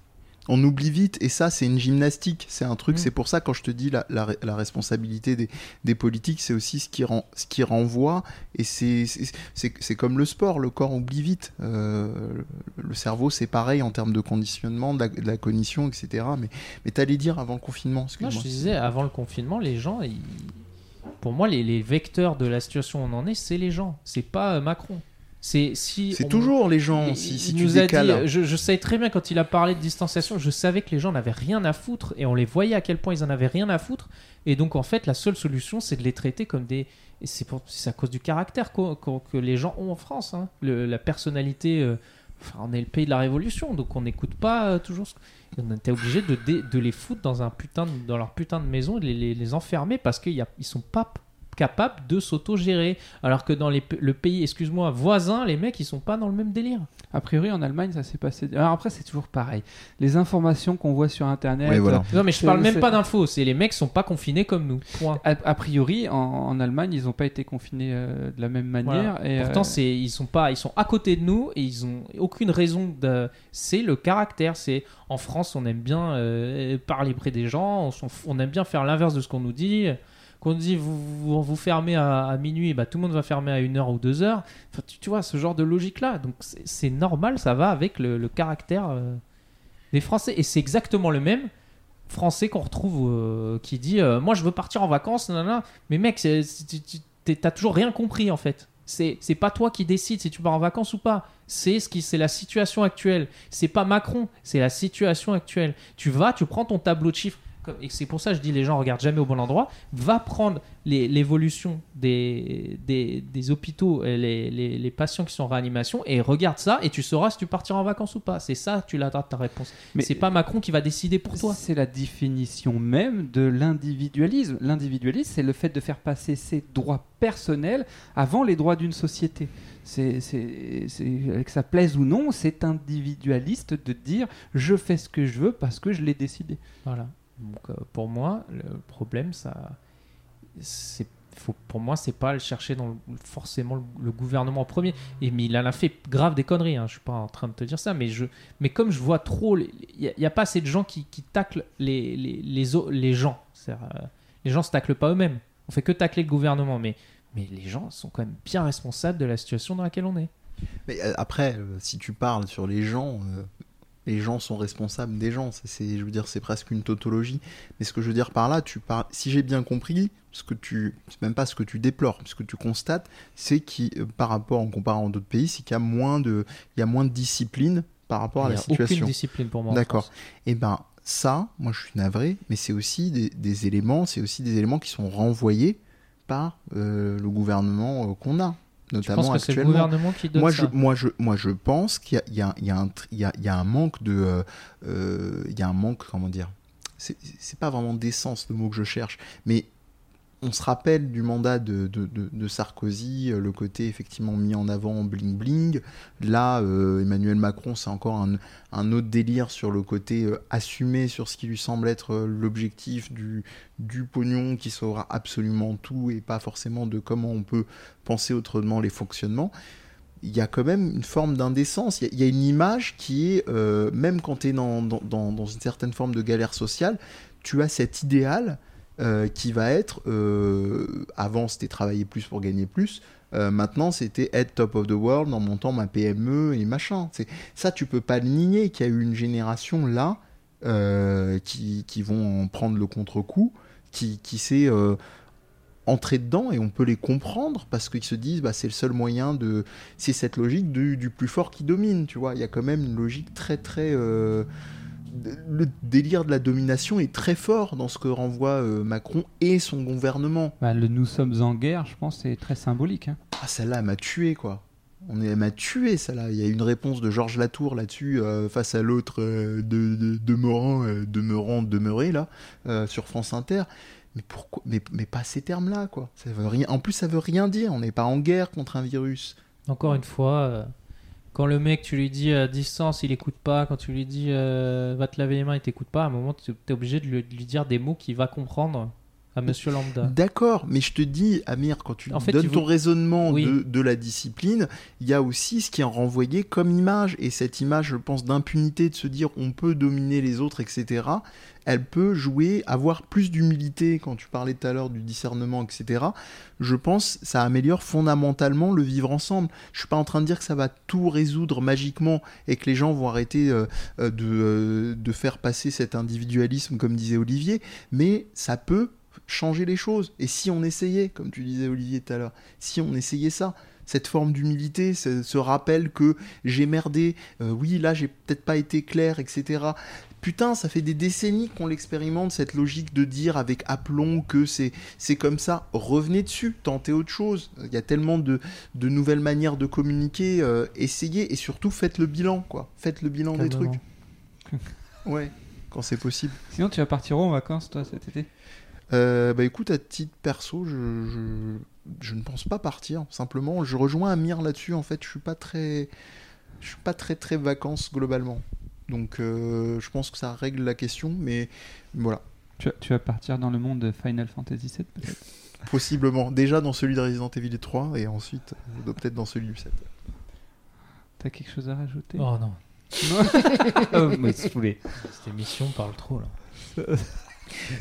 On oublie vite, et ça, c'est une gymnastique. C'est un truc,
Mm.
c'est pour ça, quand je te dis la, la, la responsabilité des, des politiques, c'est aussi ce qui, rend, ce qui renvoie, et c'est- comme le sport, le corps oublie vite. Euh, le cerveau, c'est pareil en termes de conditionnement, de la, de la cognition, etc. Mais, mais t'allais dire avant le confinement,
Moi, je disais, avant le confinement, les gens, ils- pour moi, les, les vecteurs de la situation où on en est, c'est les gens. C'est pas euh, Macron. C'est si on-
toujours les gens,
Il-
si, si
il
tu
nous a
décales.
dit, je, je savais très bien quand il a parlé de distanciation, je savais que les gens n'avaient rien à foutre et on les voyait à quel point ils en avaient rien à foutre. Et donc en fait, la seule solution, c'est de les traiter comme des. C'est pour- à cause du caractère que les gens ont en France. hein. Le- la personnalité. euh, enfin, on est le pays de la révolution, donc on n'écoute pas euh, toujours. Ce... On était obligé de, les foutre dans un putain de- dans leur putain de maison, et de les, les, les enfermer parce qu'ils ils sont pas capables de s'auto-gérer. Alors que dans les, le pays, excuse-moi, voisin, les mecs, ils sont pas dans le même délire.
A priori, en Allemagne, ça s'est passé. Alors après, c'est toujours pareil. Les informations qu'on voit sur Internet.
Voilà.
Non, mais je parle même pas d'infos. C'est les mecs sont pas confinés comme nous. Point.
A, a priori, en, en Allemagne, ils n'ont pas été confinés euh, de la même manière.
Voilà.
Et,
Pourtant,
euh,
c'est ils sont pas, ils sont à côté de nous et ils ont aucune raison de. C'est le caractère. C'est en France, on aime bien euh, parler près des gens. On aime bien faire l'inverse de ce qu'on nous dit. Qu'on dit vous vous, fermez à, minuit, bah, tout le monde va fermer à une heure ou deux heures. Enfin, tu, tu vois ce genre de logique là. Donc c'est normal, ça va avec le, caractère euh, des Français et c'est exactement le même. Français qu'on retrouve euh, qui dit euh, moi je veux partir en vacances nanana. mais mec t'as toujours rien compris en fait c'est pas toi qui décides si tu pars en vacances ou pas c'est ce qui c'est la situation actuelle c'est pas Macron c'est la situation actuelle tu vas tu prends ton tableau de chiffres et c'est pour ça que je dis les gens regardent jamais au bon endroit va prendre l'évolution des, des, des hôpitaux et les, les, les patients qui sont en réanimation et regarde ça et tu sauras si tu partiras en vacances ou pas c'est ça tu l'as ta réponse
Mais-
c'est pas Macron qui va décider pour toi
C'est la définition même de l'individualisme. L'individualisme, c'est le fait de faire passer ses droits personnels avant les droits d'une société. C'est- que ça plaise ou non, c'est individualiste de dire je fais ce que je veux parce que je l'ai décidé.
Voilà. Donc, euh, pour moi, le problème, ça, c'est, pour moi, c'est pas le chercher dans forcément le, gouvernement en premier. Et mais il en a fait grave des conneries. Hein. Je suis pas en train de te dire ça, mais je, mais comme je vois trop, il y, a pas assez de gens qui, qui taclent les les, les, les gens. Euh, les gens se taclent pas eux-mêmes. On fait que tacler le gouvernement, mais mais les gens sont quand même bien responsables de la situation dans laquelle on est.
Mais euh, après, euh, si tu parles sur les gens, les gens sont responsables des gens. C'est, je veux dire, c'est presque une tautologie. Mais ce que je veux dire par là, tu parles. Si j'ai bien compris, ce que tu, c'est même pas ce que tu déplores, ce que tu constates, c'est qu'il, euh, par rapport en comparant d'autres pays, c'est qu'il y a moins de, il y a moins de discipline par rapport à la
a aucune
situation.
discipline pour moi.
D'accord. Et ben ça, moi je suis navré, mais c'est aussi des, des éléments, c'est aussi des éléments qui sont renvoyés par euh, le gouvernement euh, qu'on a,
Tu
notamment
penses que c'est le gouvernement qui donne
Moi
ça
je, moi, je, moi, je pense qu'il y y, y, y, a, un manque de. euh, euh, il y a un manque, comment dire C'est c'est pas vraiment d'essence le mot que je cherche, mais on se rappelle du mandat de, de, Sarkozy, euh, le côté effectivement mis en avant bling bling. Là, euh, Emmanuel Macron, c'est encore un, autre délire sur le côté euh, assumé sur ce qui lui semble être l'objectif du, pognon qui saura absolument tout et pas forcément de comment on peut penser autrement les fonctionnements. il y a quand même une forme d'indécence. Il y a- une image qui est, même quand tu es dans- dans une certaine forme de galère sociale, tu as cet idéal euh, qui va être, euh, avant c'était travailler plus pour gagner plus, euh, maintenant c'était être top of the world en montant ma PME et machin. C'est- Ça, tu peux pas le nier qu'il y a eu une génération là qui, qui vont en prendre le contre-coup, qui, qui s'est entré dedans et on peut les comprendre parce qu'ils se disent bah, c'est le seul moyen de. C'est cette logique du, plus fort qui domine, tu vois. Il y a quand même une logique très très. Le délire de la domination est très fort dans ce que renvoie euh, Macron et son gouvernement.
Bah, le nous sommes en guerre, je pense, c'est très symbolique. hein.
Ah, celle-là, elle m'a tué, quoi. On est, elle m'a tué, celle-là. Il y a une réponse de Georges Latour là-dessus, euh, face à l'autre euh, de, de, demeurant, euh, demeurant, demeuré, là, euh, sur France Inter. Mais pourquoi mais, mais pas ces termes-là, quoi. Ça veut rien... En plus, ça veut rien dire. On n'est pas en guerre contre un virus.
Encore une fois, euh, quand le mec, tu lui dis à distance, il écoute pas. Quand tu lui dis euh, va te laver les mains, il t'écoute pas. À un moment, tu es obligé de lui dire des mots qu'il va comprendre à Monsieur Lambda.
D'accord, mais je te dis, Amir, quand tu
En fait,
donnes ton raisonnement
Oui.
de, de la discipline, il y a aussi ce qui est renvoyé comme image. Et cette image, je pense, d'impunité, de se dire on peut dominer les autres, etc., elle peut jouer, avoir plus d'humilité, quand tu parlais tout à l'heure du discernement, etc. Je pense ça améliore fondamentalement le vivre ensemble. Je suis pas en train de dire que ça va tout résoudre magiquement et que les gens vont arrêter euh, euh, de, euh, de faire passer cet individualisme, comme disait Olivier, mais ça peut changer les choses. Et si on essayait, comme tu disais Olivier tout à l'heure, si on essayait ça, cette forme d'humilité, ce, ce rappel que j'ai merdé, euh, oui là j'ai peut-être pas été clair, etc. Putain, ça fait des décennies qu'on l'expérimente, cette logique de dire avec aplomb que c'est c'est comme ça. Revenez dessus, tentez autre chose. Il y a tellement de, de nouvelles manières de communiquer. euh, essayez et surtout faites le bilan, quoi. Faites le bilan des trucs. Ouais, quand c'est possible.
Sinon, tu vas partir où en vacances, toi, cet été?
Euh, bah écoute, à titre perso, je, je, je ne pense pas partir. Simplement, je rejoins Amir là-dessus. En fait, je suis pas très, je suis pas très très vacances globalement. Donc, euh, je pense que ça règle la question, mais voilà,
tu vas, tu vas partir dans le monde de Final Fantasy VII, peut-être?
Possiblement. Déjà dans celui de Resident Evil 3 et ensuite peut-être dans celui du 7.
T'as quelque chose à rajouter?
Oh non,
Oh, mais saoulé.
cette émission parle trop là.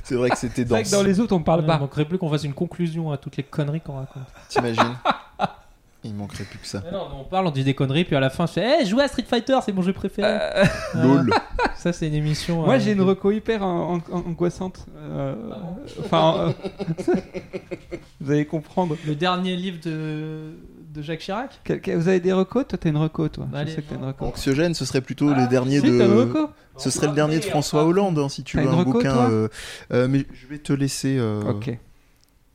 C'est vrai que c'était
C'est vrai
dans.
que dans les autres, on parle
Il
pas.
manquerait plus qu'on fasse une conclusion à toutes les conneries qu'on raconte.
T'imagines Il manquerait plus que ça.
Mais non, on parle, on dit des conneries, puis à la fin, je fais hey, jouez à Street Fighter, c'est mon jeu préféré.
Euh,
Voilà.
Lol.
Ça, c'est une émission.
Moi,
euh,
j'ai une reco hyper angoissante. Euh, Enfin, euh, vous allez comprendre.
Le dernier livre de, de Jacques Chirac
Quel- quel- vous avez des recos Toi, t'as une reco, toi.
Allez,
Je sais que t'as une reco.
Anxiogène, ce serait plutôt le dernier
Si, t'as une
de.
reco
Ce serait le dernier de François Hollande, hein, si tu
T'as
veux
une
un
reco,
bouquin.
toi
euh, euh, mais je vais te laisser euh,
Ok.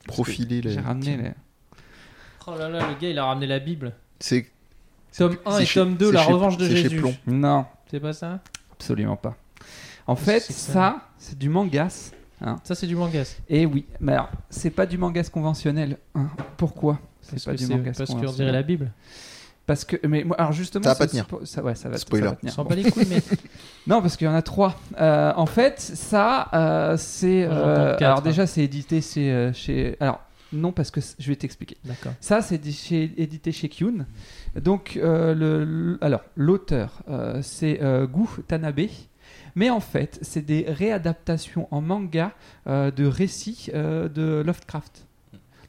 profiler. les-
J'ai ramené les.
Oh là là, le gars, il a ramené la Bible.
C'est
Tome 1
c'est
et
chez-
tome 2,
c'est
la
chez-
revanche de
c'est chez
Jésus.
Plomb.
Non,
C'est pas ça?
Absolument pas. En fait,
C'est ça.
c'est du mangas.
Ça, c'est du mangas.
Et oui, mais alors, c'est pas du mangas conventionnel. hein. Pourquoi? C'est pas
que
du
c'est-
mangas
Parce qu'on dirait la Bible.
Parce que, mais moi, alors justement,
Ça va pas tenir.
pas- Ça, ouais, ça va,
Spoiler.
ça va tenir.
Bat les couilles, mais.
Non, parce qu'il y en a trois. Euh, en fait, ça, euh, c'est. Euh, alors
hein.
déjà, c'est édité chez, euh, chez. Alors non, parce que je vais t'expliquer.
D'accord.
Ça, c'est édité chez Kyun. Donc, euh, le, le- alors l'auteur, euh, c'est euh, Gu Tanabe. Mais en fait, c'est des réadaptations en manga euh, de récits euh, de Lovecraft.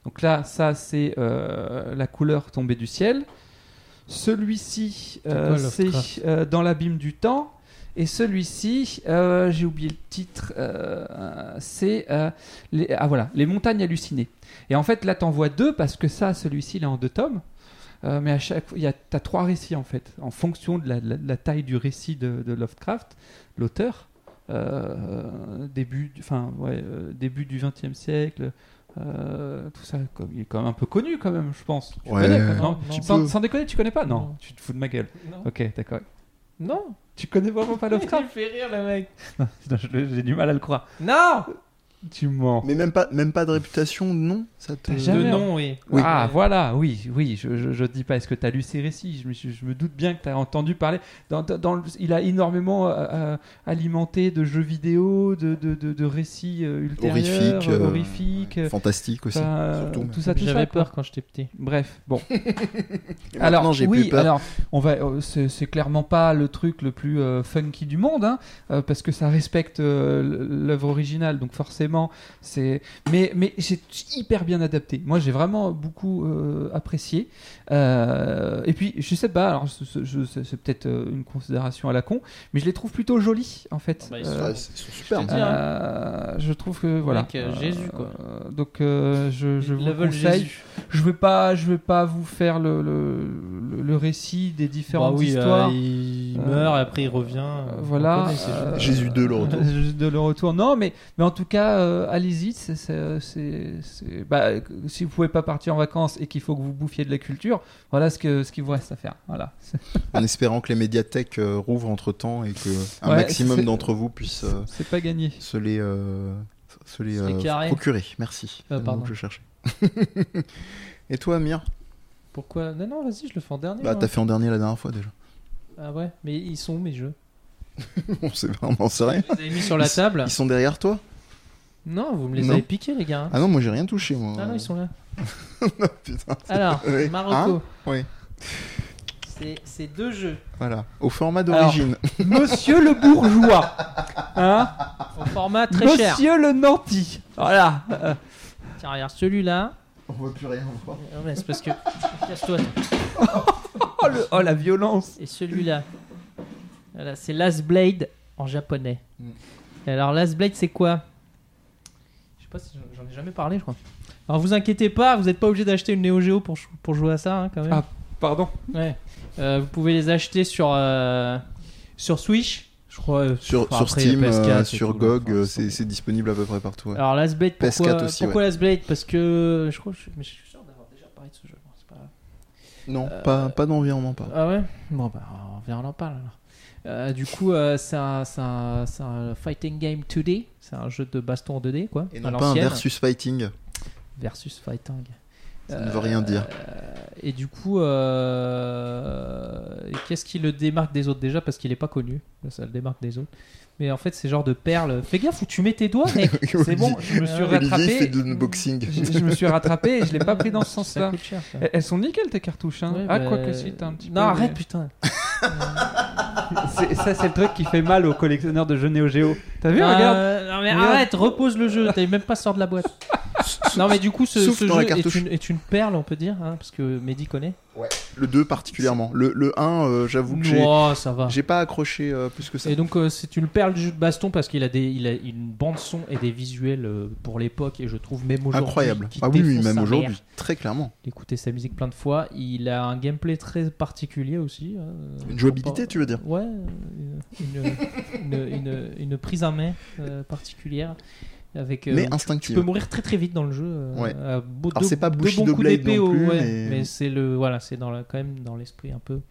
Donc là, ça, c'est euh, la couleur tombée du ciel. Celui-ci, euh, c'est
Lovecraft
euh, dans l'abîme du temps. Et celui-ci, euh, j'ai oublié le titre, euh, c'est euh, les, ah, voilà, les montagnes hallucinées. Et en fait, là, t'en vois deux parce que ça, celui-ci, il est en deux tomes. Euh, mais à chaque fois, il y a, t'as trois récits en fait, en fonction de la, taille du récit de, de Lovecraft, l'auteur, euh, début, du- enfin ouais, euh, début du XXe siècle, euh, tout ça, il est quand même un peu connu quand même, je pense. Tu
Ouais,
connais, quand même,
non,
non?
non.
sans, déconner, tu connais pas? Non,
Non.
tu te fous de ma gueule.
Non.
Ok, d'accord.
Non
Tu connais vraiment pas
Il
Lovecraft
fait rire, le mec.
J'ai du mal à le croire.
Non
Tu mens.
Mais même pas, même pas de réputation, non ça te...
Jamais-
De nom, oui.
Oui.
Ah, voilà, oui, oui, je, je, je dis pas. Est-ce que tu as lu ses récits? Je me, suis- je me doute bien que tu as entendu parler. Dans, dans- dans le- il a énormément euh, euh, alimenté de jeux vidéo, de, de, de, de récits euh, ultérieurs,
Horrifiques, euh,
horrifiques, euh,
Fantastique aussi. surtout.
tout ça.
J'avais peur quand j'étais petit.
Bref, bon. Alors, oui,
plus peur.
alors, on va, c'est c'est clairement pas le truc le plus euh, funky du monde, hein, euh, parce que ça respecte euh, l'œuvre originale, donc forcément, c'est. Mais, mais c'est hyper bien adapté. Moi, j'ai vraiment beaucoup euh, apprécié. Euh, et puis, je sais pas, alors, c'est peut-être euh, une considération à la con, mais je les trouve plutôt jolis, en fait.
Ah bah, ils sont-
Ouais, ils sont superbes.
te dis, hein.
je trouve que voilà.
Euh, Jésus, quoi.
Euh, donc euh, je, je vous
Level
conseille.
Jésus.
Je vais pas, je vais pas vous faire le, le, récit des différentes
Bah oui,
histoires.
euh, il meurt et après il revient.
Euh, voilà. euh.
Jésus 2, le retour.
Jésus 2, le retour. Non, mais, mais en tout cas, euh, allez-y. bah, si vous pouvez pas partir en vacances et qu'il faut que vous bouffiez de la culture, voilà ce que ce qu'il vous reste à faire. Voilà.
En espérant que les médiathèques euh, rouvrent entre temps et que un
Ouais,
maximum d'entre vous puissent euh,
C'est pas gagné.
se les, euh, se les, procurer. Merci. Mot
pardon.
je cherchais. et toi, Amir?
Pourquoi? Non, non, vas-y, je le fais en dernier.
Bah,
moi.
t'as fait en dernier la dernière fois déjà.
Ah ouais, mais ils sont où mes jeux
on sait on sait rien.
Mis sur la table
Ils sont derrière toi?
Non, vous me les
Non.
avez piqués, les gars.
Ah non, moi j'ai rien touché, moi.
Ah non, ils sont là.
Putain.
Alors,
Oui.
Marocco.
Hein Oui.
C'est- C'est deux jeux.
Voilà, au format d'origine.
Monsieur le bourgeois, hein
Au format très cher.
Monsieur le nanti. Voilà. Euh,
Tiens, regarde, celui-là.
On voit plus rien voir.
Non, mais c'est parce que. Casse-toi. toi.
oh, le- oh, la violence.
Et celui-là. Voilà, c'est Last Blade en japonais.
Mm.
Et alors, Last Blade, c'est quoi? Pas si j'en- ai jamais parlé, je crois. Alors, vous inquiétez pas, vous n'êtes pas obligé d'acheter une Neo Geo pour, pour jouer à ça, hein, quand même.
Ah. Pardon.
Ouais. Euh, vous pouvez les acheter sur, euh, sur Switch, je crois. euh,
Sur,
enfin, après,
Steam,
PS4
euh,
et
sur
tout,
GOG,
Enfin,
c'est c'est disponible à peu près partout. ouais.
Alors Last Blade, pourquoi,
PS4 aussi,
pourquoi Last Blade? Parce que je crois, que je, mais je suis sûr d'avoir déjà parlé de ce jeu. Pas.
Non,
euh,
pas, pas d'environnement, pas.
Ah ouais? Bon bah on vient on en parle alors. Euh, du coup, euh, c'est un, c'est un- c'est un fighting game 2D, c'est un jeu de baston en 2D quoi.
Et non pas un versus fighting.
versus fighting.
Ça ne veut rien dire.
Euh, et du coup, euh, qu'est-ce qui le démarque des autres? Déjà Parce qu'il est pas connu, ça le démarque des autres. Mais en fait, c'est genre de perles. Fais gaffe où tu mets tes doigts, mec.
C'est bon, je me suis
Olivier
rattrapé.
fait de l'unboxing.
Je, je me suis rattrapé et je l'ai pas pris dans ce sens-là. Elles sont nickel tes cartouches. Hein.
Ouais,
ah,
bah,
quoi que si, t'as un petit
Non,
peu.
arrête,
mais-
putain.
C'est- Ça, c'est le truc qui fait mal aux collectionneurs de jeux Neo Geo. T'as vu,
Euh,
regarde
Non, mais
Regarde.
arrête, repose le jeu. T'avais même pas sorti de la boîte. non, mais du coup, ce, ce jeu est
cartouche.
une, est une perle, on peut dire, hein, parce que Mehdi connaît.
Le 2 particulièrement. Le, le 1, euh, j'avoue que j'ai
Oh, ça va.
j'ai pas accroché euh, plus que ça.
Et donc, euh, c'est une perle du jeu de baston parce qu'il a, des, il a une bande-son et des visuels euh, pour l'époque, et je trouve même aujourd'hui.
Incroyable.
qui
Ah oui, oui, même aujourd'hui,
mère.
très clairement.
J'ai écouté sa musique plein de fois. Il a un gameplay très particulier aussi. euh,
Une jouabilité,
pas-
tu veux dire
Ouais, une, une, une, une- une prise en main euh, particulière. Avec, euh,
Mais
où tu-
instinctive.
peux mourir très très vite dans le jeu. euh,
Ouais.
beau-
Alors, c'est pas Bushido Blade non plus,
ouais,
mais-
mais c'est le voilà, c'est dans la, quand même dans l'esprit un peu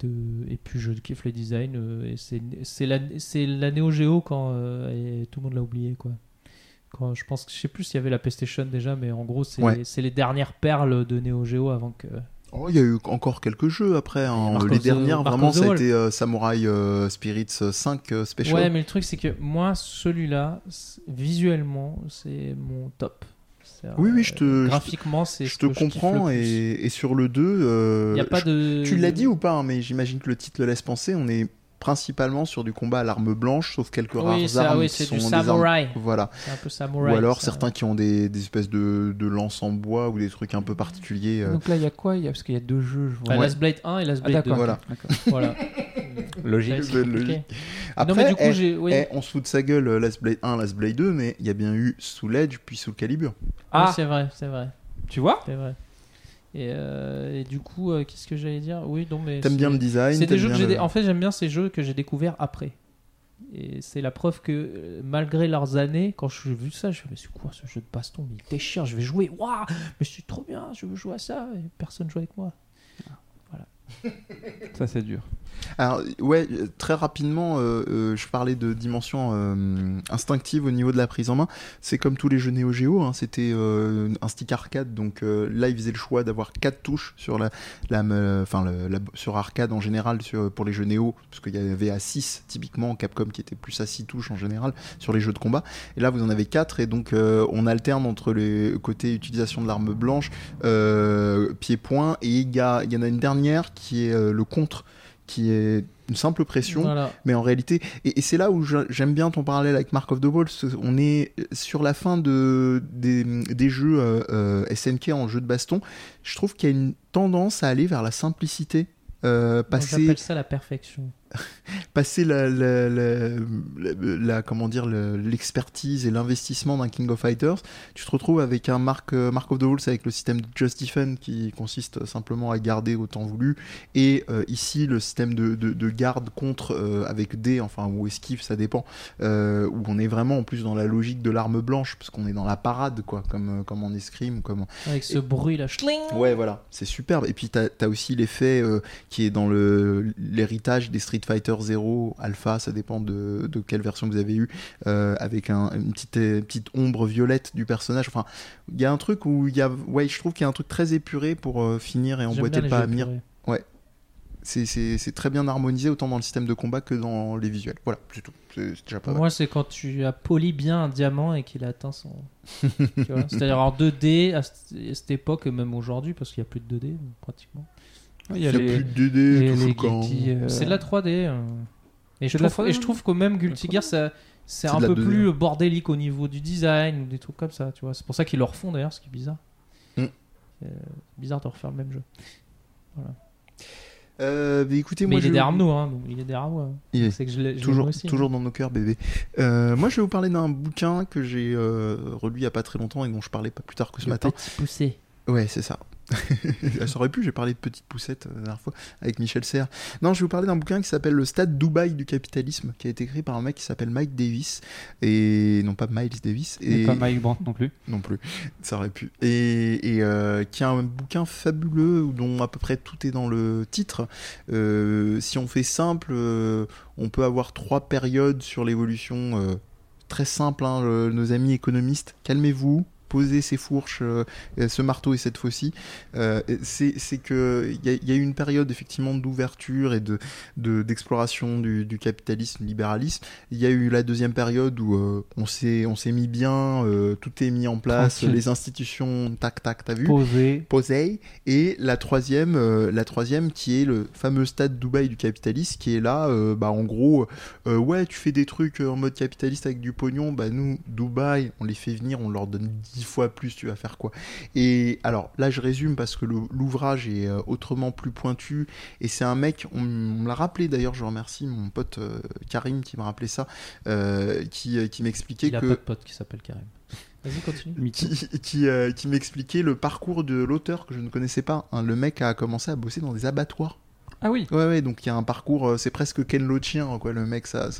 de et puis je kiffe le design euh, et c'est c'est la c'est la Neo Geo quand euh, et tout le monde l'a oublié quoi. Quand je pense que je sais plus s'il y avait la PlayStation déjà mais en gros c'est
Ouais.
c'est les dernières perles de Neo Geo avant que
Oh, il y a eu encore quelques jeux après. hein. Les dernières, vraiment, ça a été euh, Samurai euh, Spirits 5 euh, Special.
Ouais, mais le truc c'est que moi celui-là visuellement c'est mon top.
Oui, oui, je te-
graphiquement c'est
je
ce
te
que
comprends. et, et sur le 2, euh,
Il y a pas de
tu l'as dit ou pas hein, Mais j'imagine que le titre le laisse penser. On est principalement sur du combat à l'arme blanche, sauf quelques
Oui,
rares
ça,
armes
oui,
qui
c'est
sont
du
des armes-
samouraï.
Voilà.
Un peu
Ou
samouraï.
alors
ça.
certains qui ont des, des espèces de, de lances en bois ou des trucs un peu particuliers. euh.
Donc là, il y a quoi? Il y a- Parce qu'il y a deux jeux, je vois.
Bah,
Ouais.
Last Blade 1 et Last
Ah,
Blade 2.
d'accord.
Voilà.
Voilà.
Logique.
Non,
Après,
mais du coup,
eh.
Oui.
eh, on se fout de sa gueule, euh, Last Blade 1, Last Blade 2, mais il y a bien eu Soul Edge puis Soul Calibur.
Oui,
Ah,
c'est vrai, c'est vrai.
tu vois?
C'est vrai. Et, euh, et du coup, euh, qu'est-ce que j'allais dire? Oui, non, mais.
T'aimes bien le design
C'est des jeux que j'ai.
le-
En fait, j'aime bien ces jeux que j'ai découverts après. Et c'est la preuve que euh, malgré leurs années, quand j'ai vu ça, je me suis dit, mais c'est quoi ce jeu de baston Mais il déchire, je vais jouer. Waouh Mais c'est trop bien, je veux jouer à ça. Et personne joue avec moi.
Ça, c'est dur.
Alors, ouais, euh, très rapidement, euh, euh, je parlais de dimension instinctive au niveau de la prise en main. C'est comme tous les jeux Neo Geo, hein, c'était un stick arcade, donc là, ils faisaient le choix d'avoir quatre touches sur la, sur arcade en général pour les jeux Neo, parce qu'il y avait à 6 typiquement, Capcom qui était plus à 6 touches en général sur les jeux de combat. Et là, vous en avez quatre, et donc on alterne entre les côtés utilisation de l'arme blanche, pied-point, et il y, en a une dernière qui est le contre, qui est une simple pression,
Voilà.
mais en réalité, et, et c'est là où j'aime bien ton parallèle avec Mark of the Wolves, on est sur la fin de, des, des jeux euh, euh, SNK en jeu de baston, je trouve qu'il y a une tendance à aller vers la simplicité. euh, passer
J'appelle ça la perfection.
passer la, la, la, la- la- comment dire le- l'expertise et l'investissement d'un King of Fighters, tu te retrouves avec un Mark, euh, Mark of the Wolves avec le système de Just Defend qui consiste simplement à garder autant voulu et euh, ici le système de, de, de garde contre euh, avec D enfin ou esquive ça dépend euh, où on est vraiment en plus dans la logique de l'arme blanche parce qu'on est dans la parade quoi comme, comme en escrime comme
Avec ce bruit là. schling
Ouais, voilà, c'est superbe. Et puis, tu as, aussi l'effet euh, qui est dans le- l'héritage des Street Fighter 0, Alpha, ça dépend de, de quelle version vous avez eu, euh, avec un- une petite, euh, petite ombre violette du personnage. Enfin, il y a un truc où il y a. Ouais, je trouve qu'il y a un truc très épuré pour euh, finir et emboîter le pas à mire.
épurés.
C'est- très bien harmonisé, autant dans le système de combat que dans les visuels. Voilà, c'est tout. C'est déjà pas
Pour
mal.
moi, c'est quand tu as poli bien un diamant et qu'il a atteint son. C'est-à-dire en 2D à cette à cette époque, et même aujourd'hui, parce qu'il n'y a plus de 2D pratiquement.
Il y a
n'y a
les,
plus de DD,
les,
tout
les
choquant.
Guilty, euh,
C'est de la 3D. euh. Et, je
C'est
trouve,
3D,
et je trouve que même Guilty Gear, c'est
C'est
un peu
2D.
plus bordélique au niveau du design ou des trucs comme ça. Tu vois, c'est pour ça qu'ils le refont d'ailleurs, ce qui est bizarre.
Mm.
C'est bizarre de refaire le même jeu.
Euh, mais écoutez,
Mais
moi,
il est
je-
derrière nous, hein. donc Il est derrière moi.
Il est
C'est que je l'ai je l'ai
Toujours,
moi hein.
toujours dans nos cœurs, bébé. Euh, moi, je vais vous parler d'un bouquin que j'ai euh, relu il y a pas très longtemps et dont je parlais pas plus tard que ce
Le
matin.
petit poussé.
Ouais, c'est ça. Ça aurait pu, j'ai parlé de petite poussette euh, la dernière fois avec Michel Serres. Non, je vais vous parler d'un bouquin qui s'appelle Le Stade Dubaï du capitalisme, qui a été écrit par un mec qui s'appelle Mike Davis, et non pas Miles Davis,
et
et
pas Mike Brandt non plus.
non plus, ça aurait pu. Et, et, euh, qui est un bouquin fabuleux dont à peu près tout est dans le titre. Euh, si on fait simple, euh, on peut avoir trois périodes sur l'évolution très simple. hein, le- nos amis économistes, calmez-vous. Posez ces fourches, euh, ce marteau et cette faucille. Euh, c'est c'est que il y, a- y a eu une période effectivement d'ouverture et de de- d'exploration du, du capitalisme, libéralisme. Il y a eu la deuxième période où euh, on s'est mis bien, tout est mis en place,
Tranquille.
les institutions, tac tac, t'as vu
Posé.
posé et la troisième la troisième qui est le fameux stade Dubaï du capitaliste qui est là euh, bah en gros euh, ouais tu fais des trucs en mode capitaliste avec du pognon bah nous Dubaï on les fait venir on leur donne dix fois plus tu vas faire quoi et alors là je résume parce que l'ouvrage est euh, autrement plus pointu et c'est un mec on, on me l'a rappelé d'ailleurs je remercie mon pote euh, Karim qui m'a rappelé ça euh, qui, qui m'expliquait
Il a
que
pas de pote qui s'appelle Karim. Vas-y, continue.
qui, qui, euh, qui m'expliquait le parcours de l'auteur que je ne connaissais pas. hein. Le mec a commencé à bosser dans des abattoirs.
Ah oui.
Ouais, ouais, donc il y a un parcours, euh, c'est presque Ken Loachien, quoi, le mec, sa,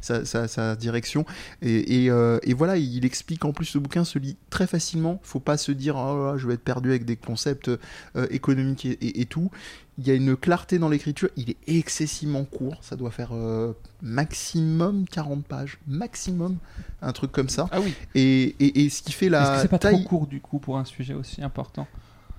sa, sa, direction. Et, et, euh, et voilà, il explique en plus ce bouquin se lit très facilement. Faut pas se dire, oh, je vais être perdu avec des concepts euh, économiques et, et- et tout. Il y a une clarté dans l'écriture, il est excessivement court, ça doit faire euh, maximum 40 pages, maximum, un truc comme ça.
Ah oui.
Et, et, et ce qui fait
Est-ce
la
que c'est pas
taille...
trop court du coup pour un sujet aussi important?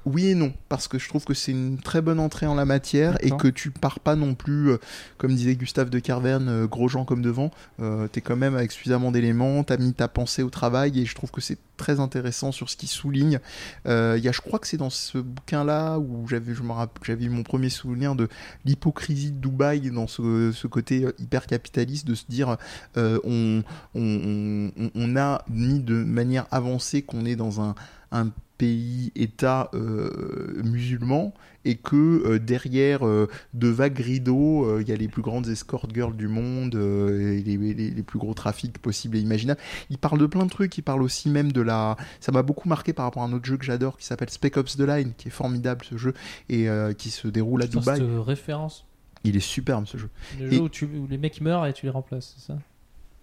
Oui et non, parce que je trouve que c'est une très bonne entrée en la matière et que tu pars pas non plus, euh, comme disait Gustave de Carverne, euh, gros gens comme devant. Euh, T'es quand même avec suffisamment d'éléments, t'as mis ta pensée au travail et je trouve que c'est très intéressant sur ce qu'il souligne. Il y a, je crois que c'est dans ce bouquin-là où j'avais, je me rappelle, j'avais eu mon premier souvenir de l'hypocrisie de Dubaï dans ce, ce côté hyper capitaliste de se dire on, on, on- on a mis de manière avancée qu'on est dans un, un pays État euh, musulman et que euh, derrière euh, de vagues rideaux il y a les plus grandes escort girls du monde et les, les- les plus gros trafics possibles et imaginables. Il parle de plein de trucs. Il parle aussi même de la ça m'a beaucoup marqué par rapport à un autre jeu que j'adore qui s'appelle Spec Ops The Line qui est formidable ce jeu et qui se déroule à Dubaï.
cette référence.
il est superbe ce jeu.
Le
Et-
jeu où, tu, où les mecs meurent et tu les remplaces, c'est ça?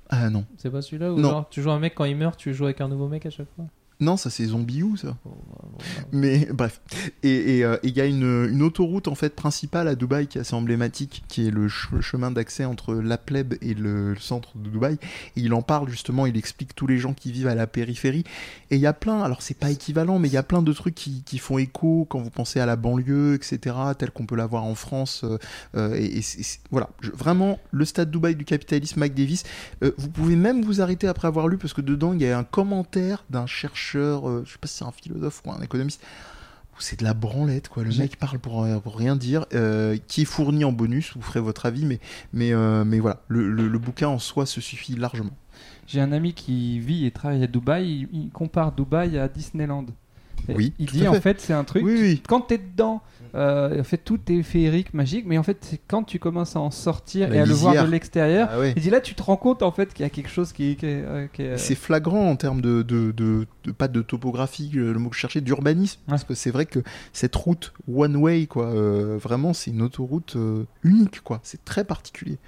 Ah non.
C'est pas celui-là où
Non.
genre, tu joues un mec quand il meurt, tu joues avec un nouveau mec à chaque fois?
Non, ça c'est Zombie ou ça
Bon, bah, bon, bah,
Mais bref. Et euh, et il y a une, une autoroute en fait principale à Dubaï qui est assez emblématique, qui est le ch- chemin d'accès entre la plèbe et le, le centre de Dubaï. Et il en parle justement, il explique tous les gens qui vivent à la périphérie. Et il y a plein, alors c'est pas équivalent, mais il y a plein de trucs qui, qui font écho quand vous pensez à la banlieue, etc., tel qu'on peut l'avoir en France. euh, euh, et voilà, Je- vraiment, le stade Dubaï du capitalisme, Mike Davis. Euh, vous pouvez même vous arrêter après avoir lu, parce que dedans, il y a un commentaire d'un chercheur, euh, je sais pas si c'est un philosophe ou un économiste, c'est de la branlette, quoi. Le mec parle pour, euh, pour rien dire, euh, qui est fourni en bonus, vous ferez votre avis, mais, mais, euh, mais voilà, le, le- le bouquin en soi se suffit largement.
J'ai un ami qui vit et travaille à Dubaï. Il, il compare Dubaï à Disneyland.
Oui,
Il dit en
fait.
c'est un truc.
Oui, oui.
Quand t'es dedans, en fait tout est féerique, magique, mais en fait c'est quand tu commences à en sortir
La
et à le voir de l'extérieur.
Ah ouais.
Là tu te rends compte en fait qu'il y a quelque chose qui, euh, qui est, euh,
C'est flagrant en termes de, de, de- de- pas de topographie, euh, le mot que je cherchais, d'urbanisme. Parce que c'est vrai que cette route one way, quoi, euh, vraiment, c'est une autoroute euh, unique, quoi. C'est très particulier.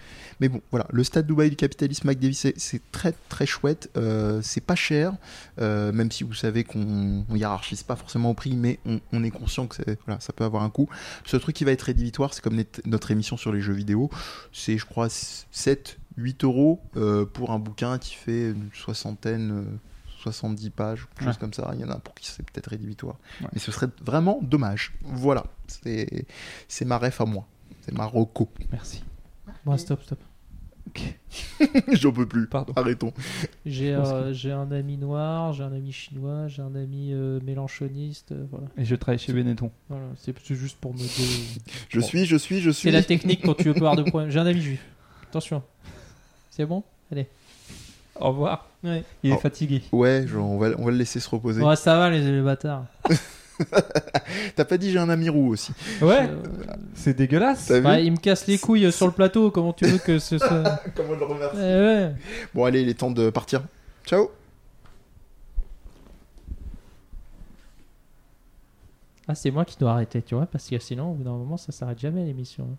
Mais bon, voilà, le stade Dubaï du capitalisme Mac Davis, c'est- très très chouette. Euh, c'est pas cher, euh, même si vous savez qu'on on hiérarchise pas forcément au prix, mais on, on est conscient que voilà, ça peut avoir un coût. Ce truc qui va être rédhibitoire, c'est comme notre émission sur les jeux vidéo. C'est, je crois, 7, 8 euros euh, pour un bouquin qui fait une soixantaine, euh, 70 pages, quelque chose comme ça. Il y en a pour qui c'est peut-être rédhibitoire.
Ouais.
Mais ce serait vraiment dommage. Voilà, c'est, c'est ma ref à moi. C'est ma roco.
Merci.
Bon, stop, stop.
J'en peux plus.
Pardon.
Arrêtons.
J'ai euh, j'ai un ami noir, j'ai un ami chinois, j'ai un ami euh, mélanchoniste. euh, voilà.
Et je travaille chez Benetton.
voilà. C'est c'est juste pour me. dé-
Je
Bon.
suis, je suis, je suis.
C'est la technique quand tu veux pas avoir de problème. J'ai un ami juif. Attention. C'est bon? Allez.
Au revoir.
Ouais.
Il est
Oh.
fatigué.
Ouais, genre, on, va, on va le laisser se reposer.
Ouais, ça va les, les bâtards.
T'as pas dit j'ai un ami roux aussi.
Ouais,
Euh,
c'est dégueulasse.
Bah, il me casse les couilles sur le plateau. Comment tu veux que ce soit
Comment le remercie
Eh ouais.
Bon, allez, il est temps de partir. Ciao.
Ah, c'est moi qui dois arrêter, tu vois, parce que sinon, au bout d'un moment, ça s'arrête jamais l'émission. hein.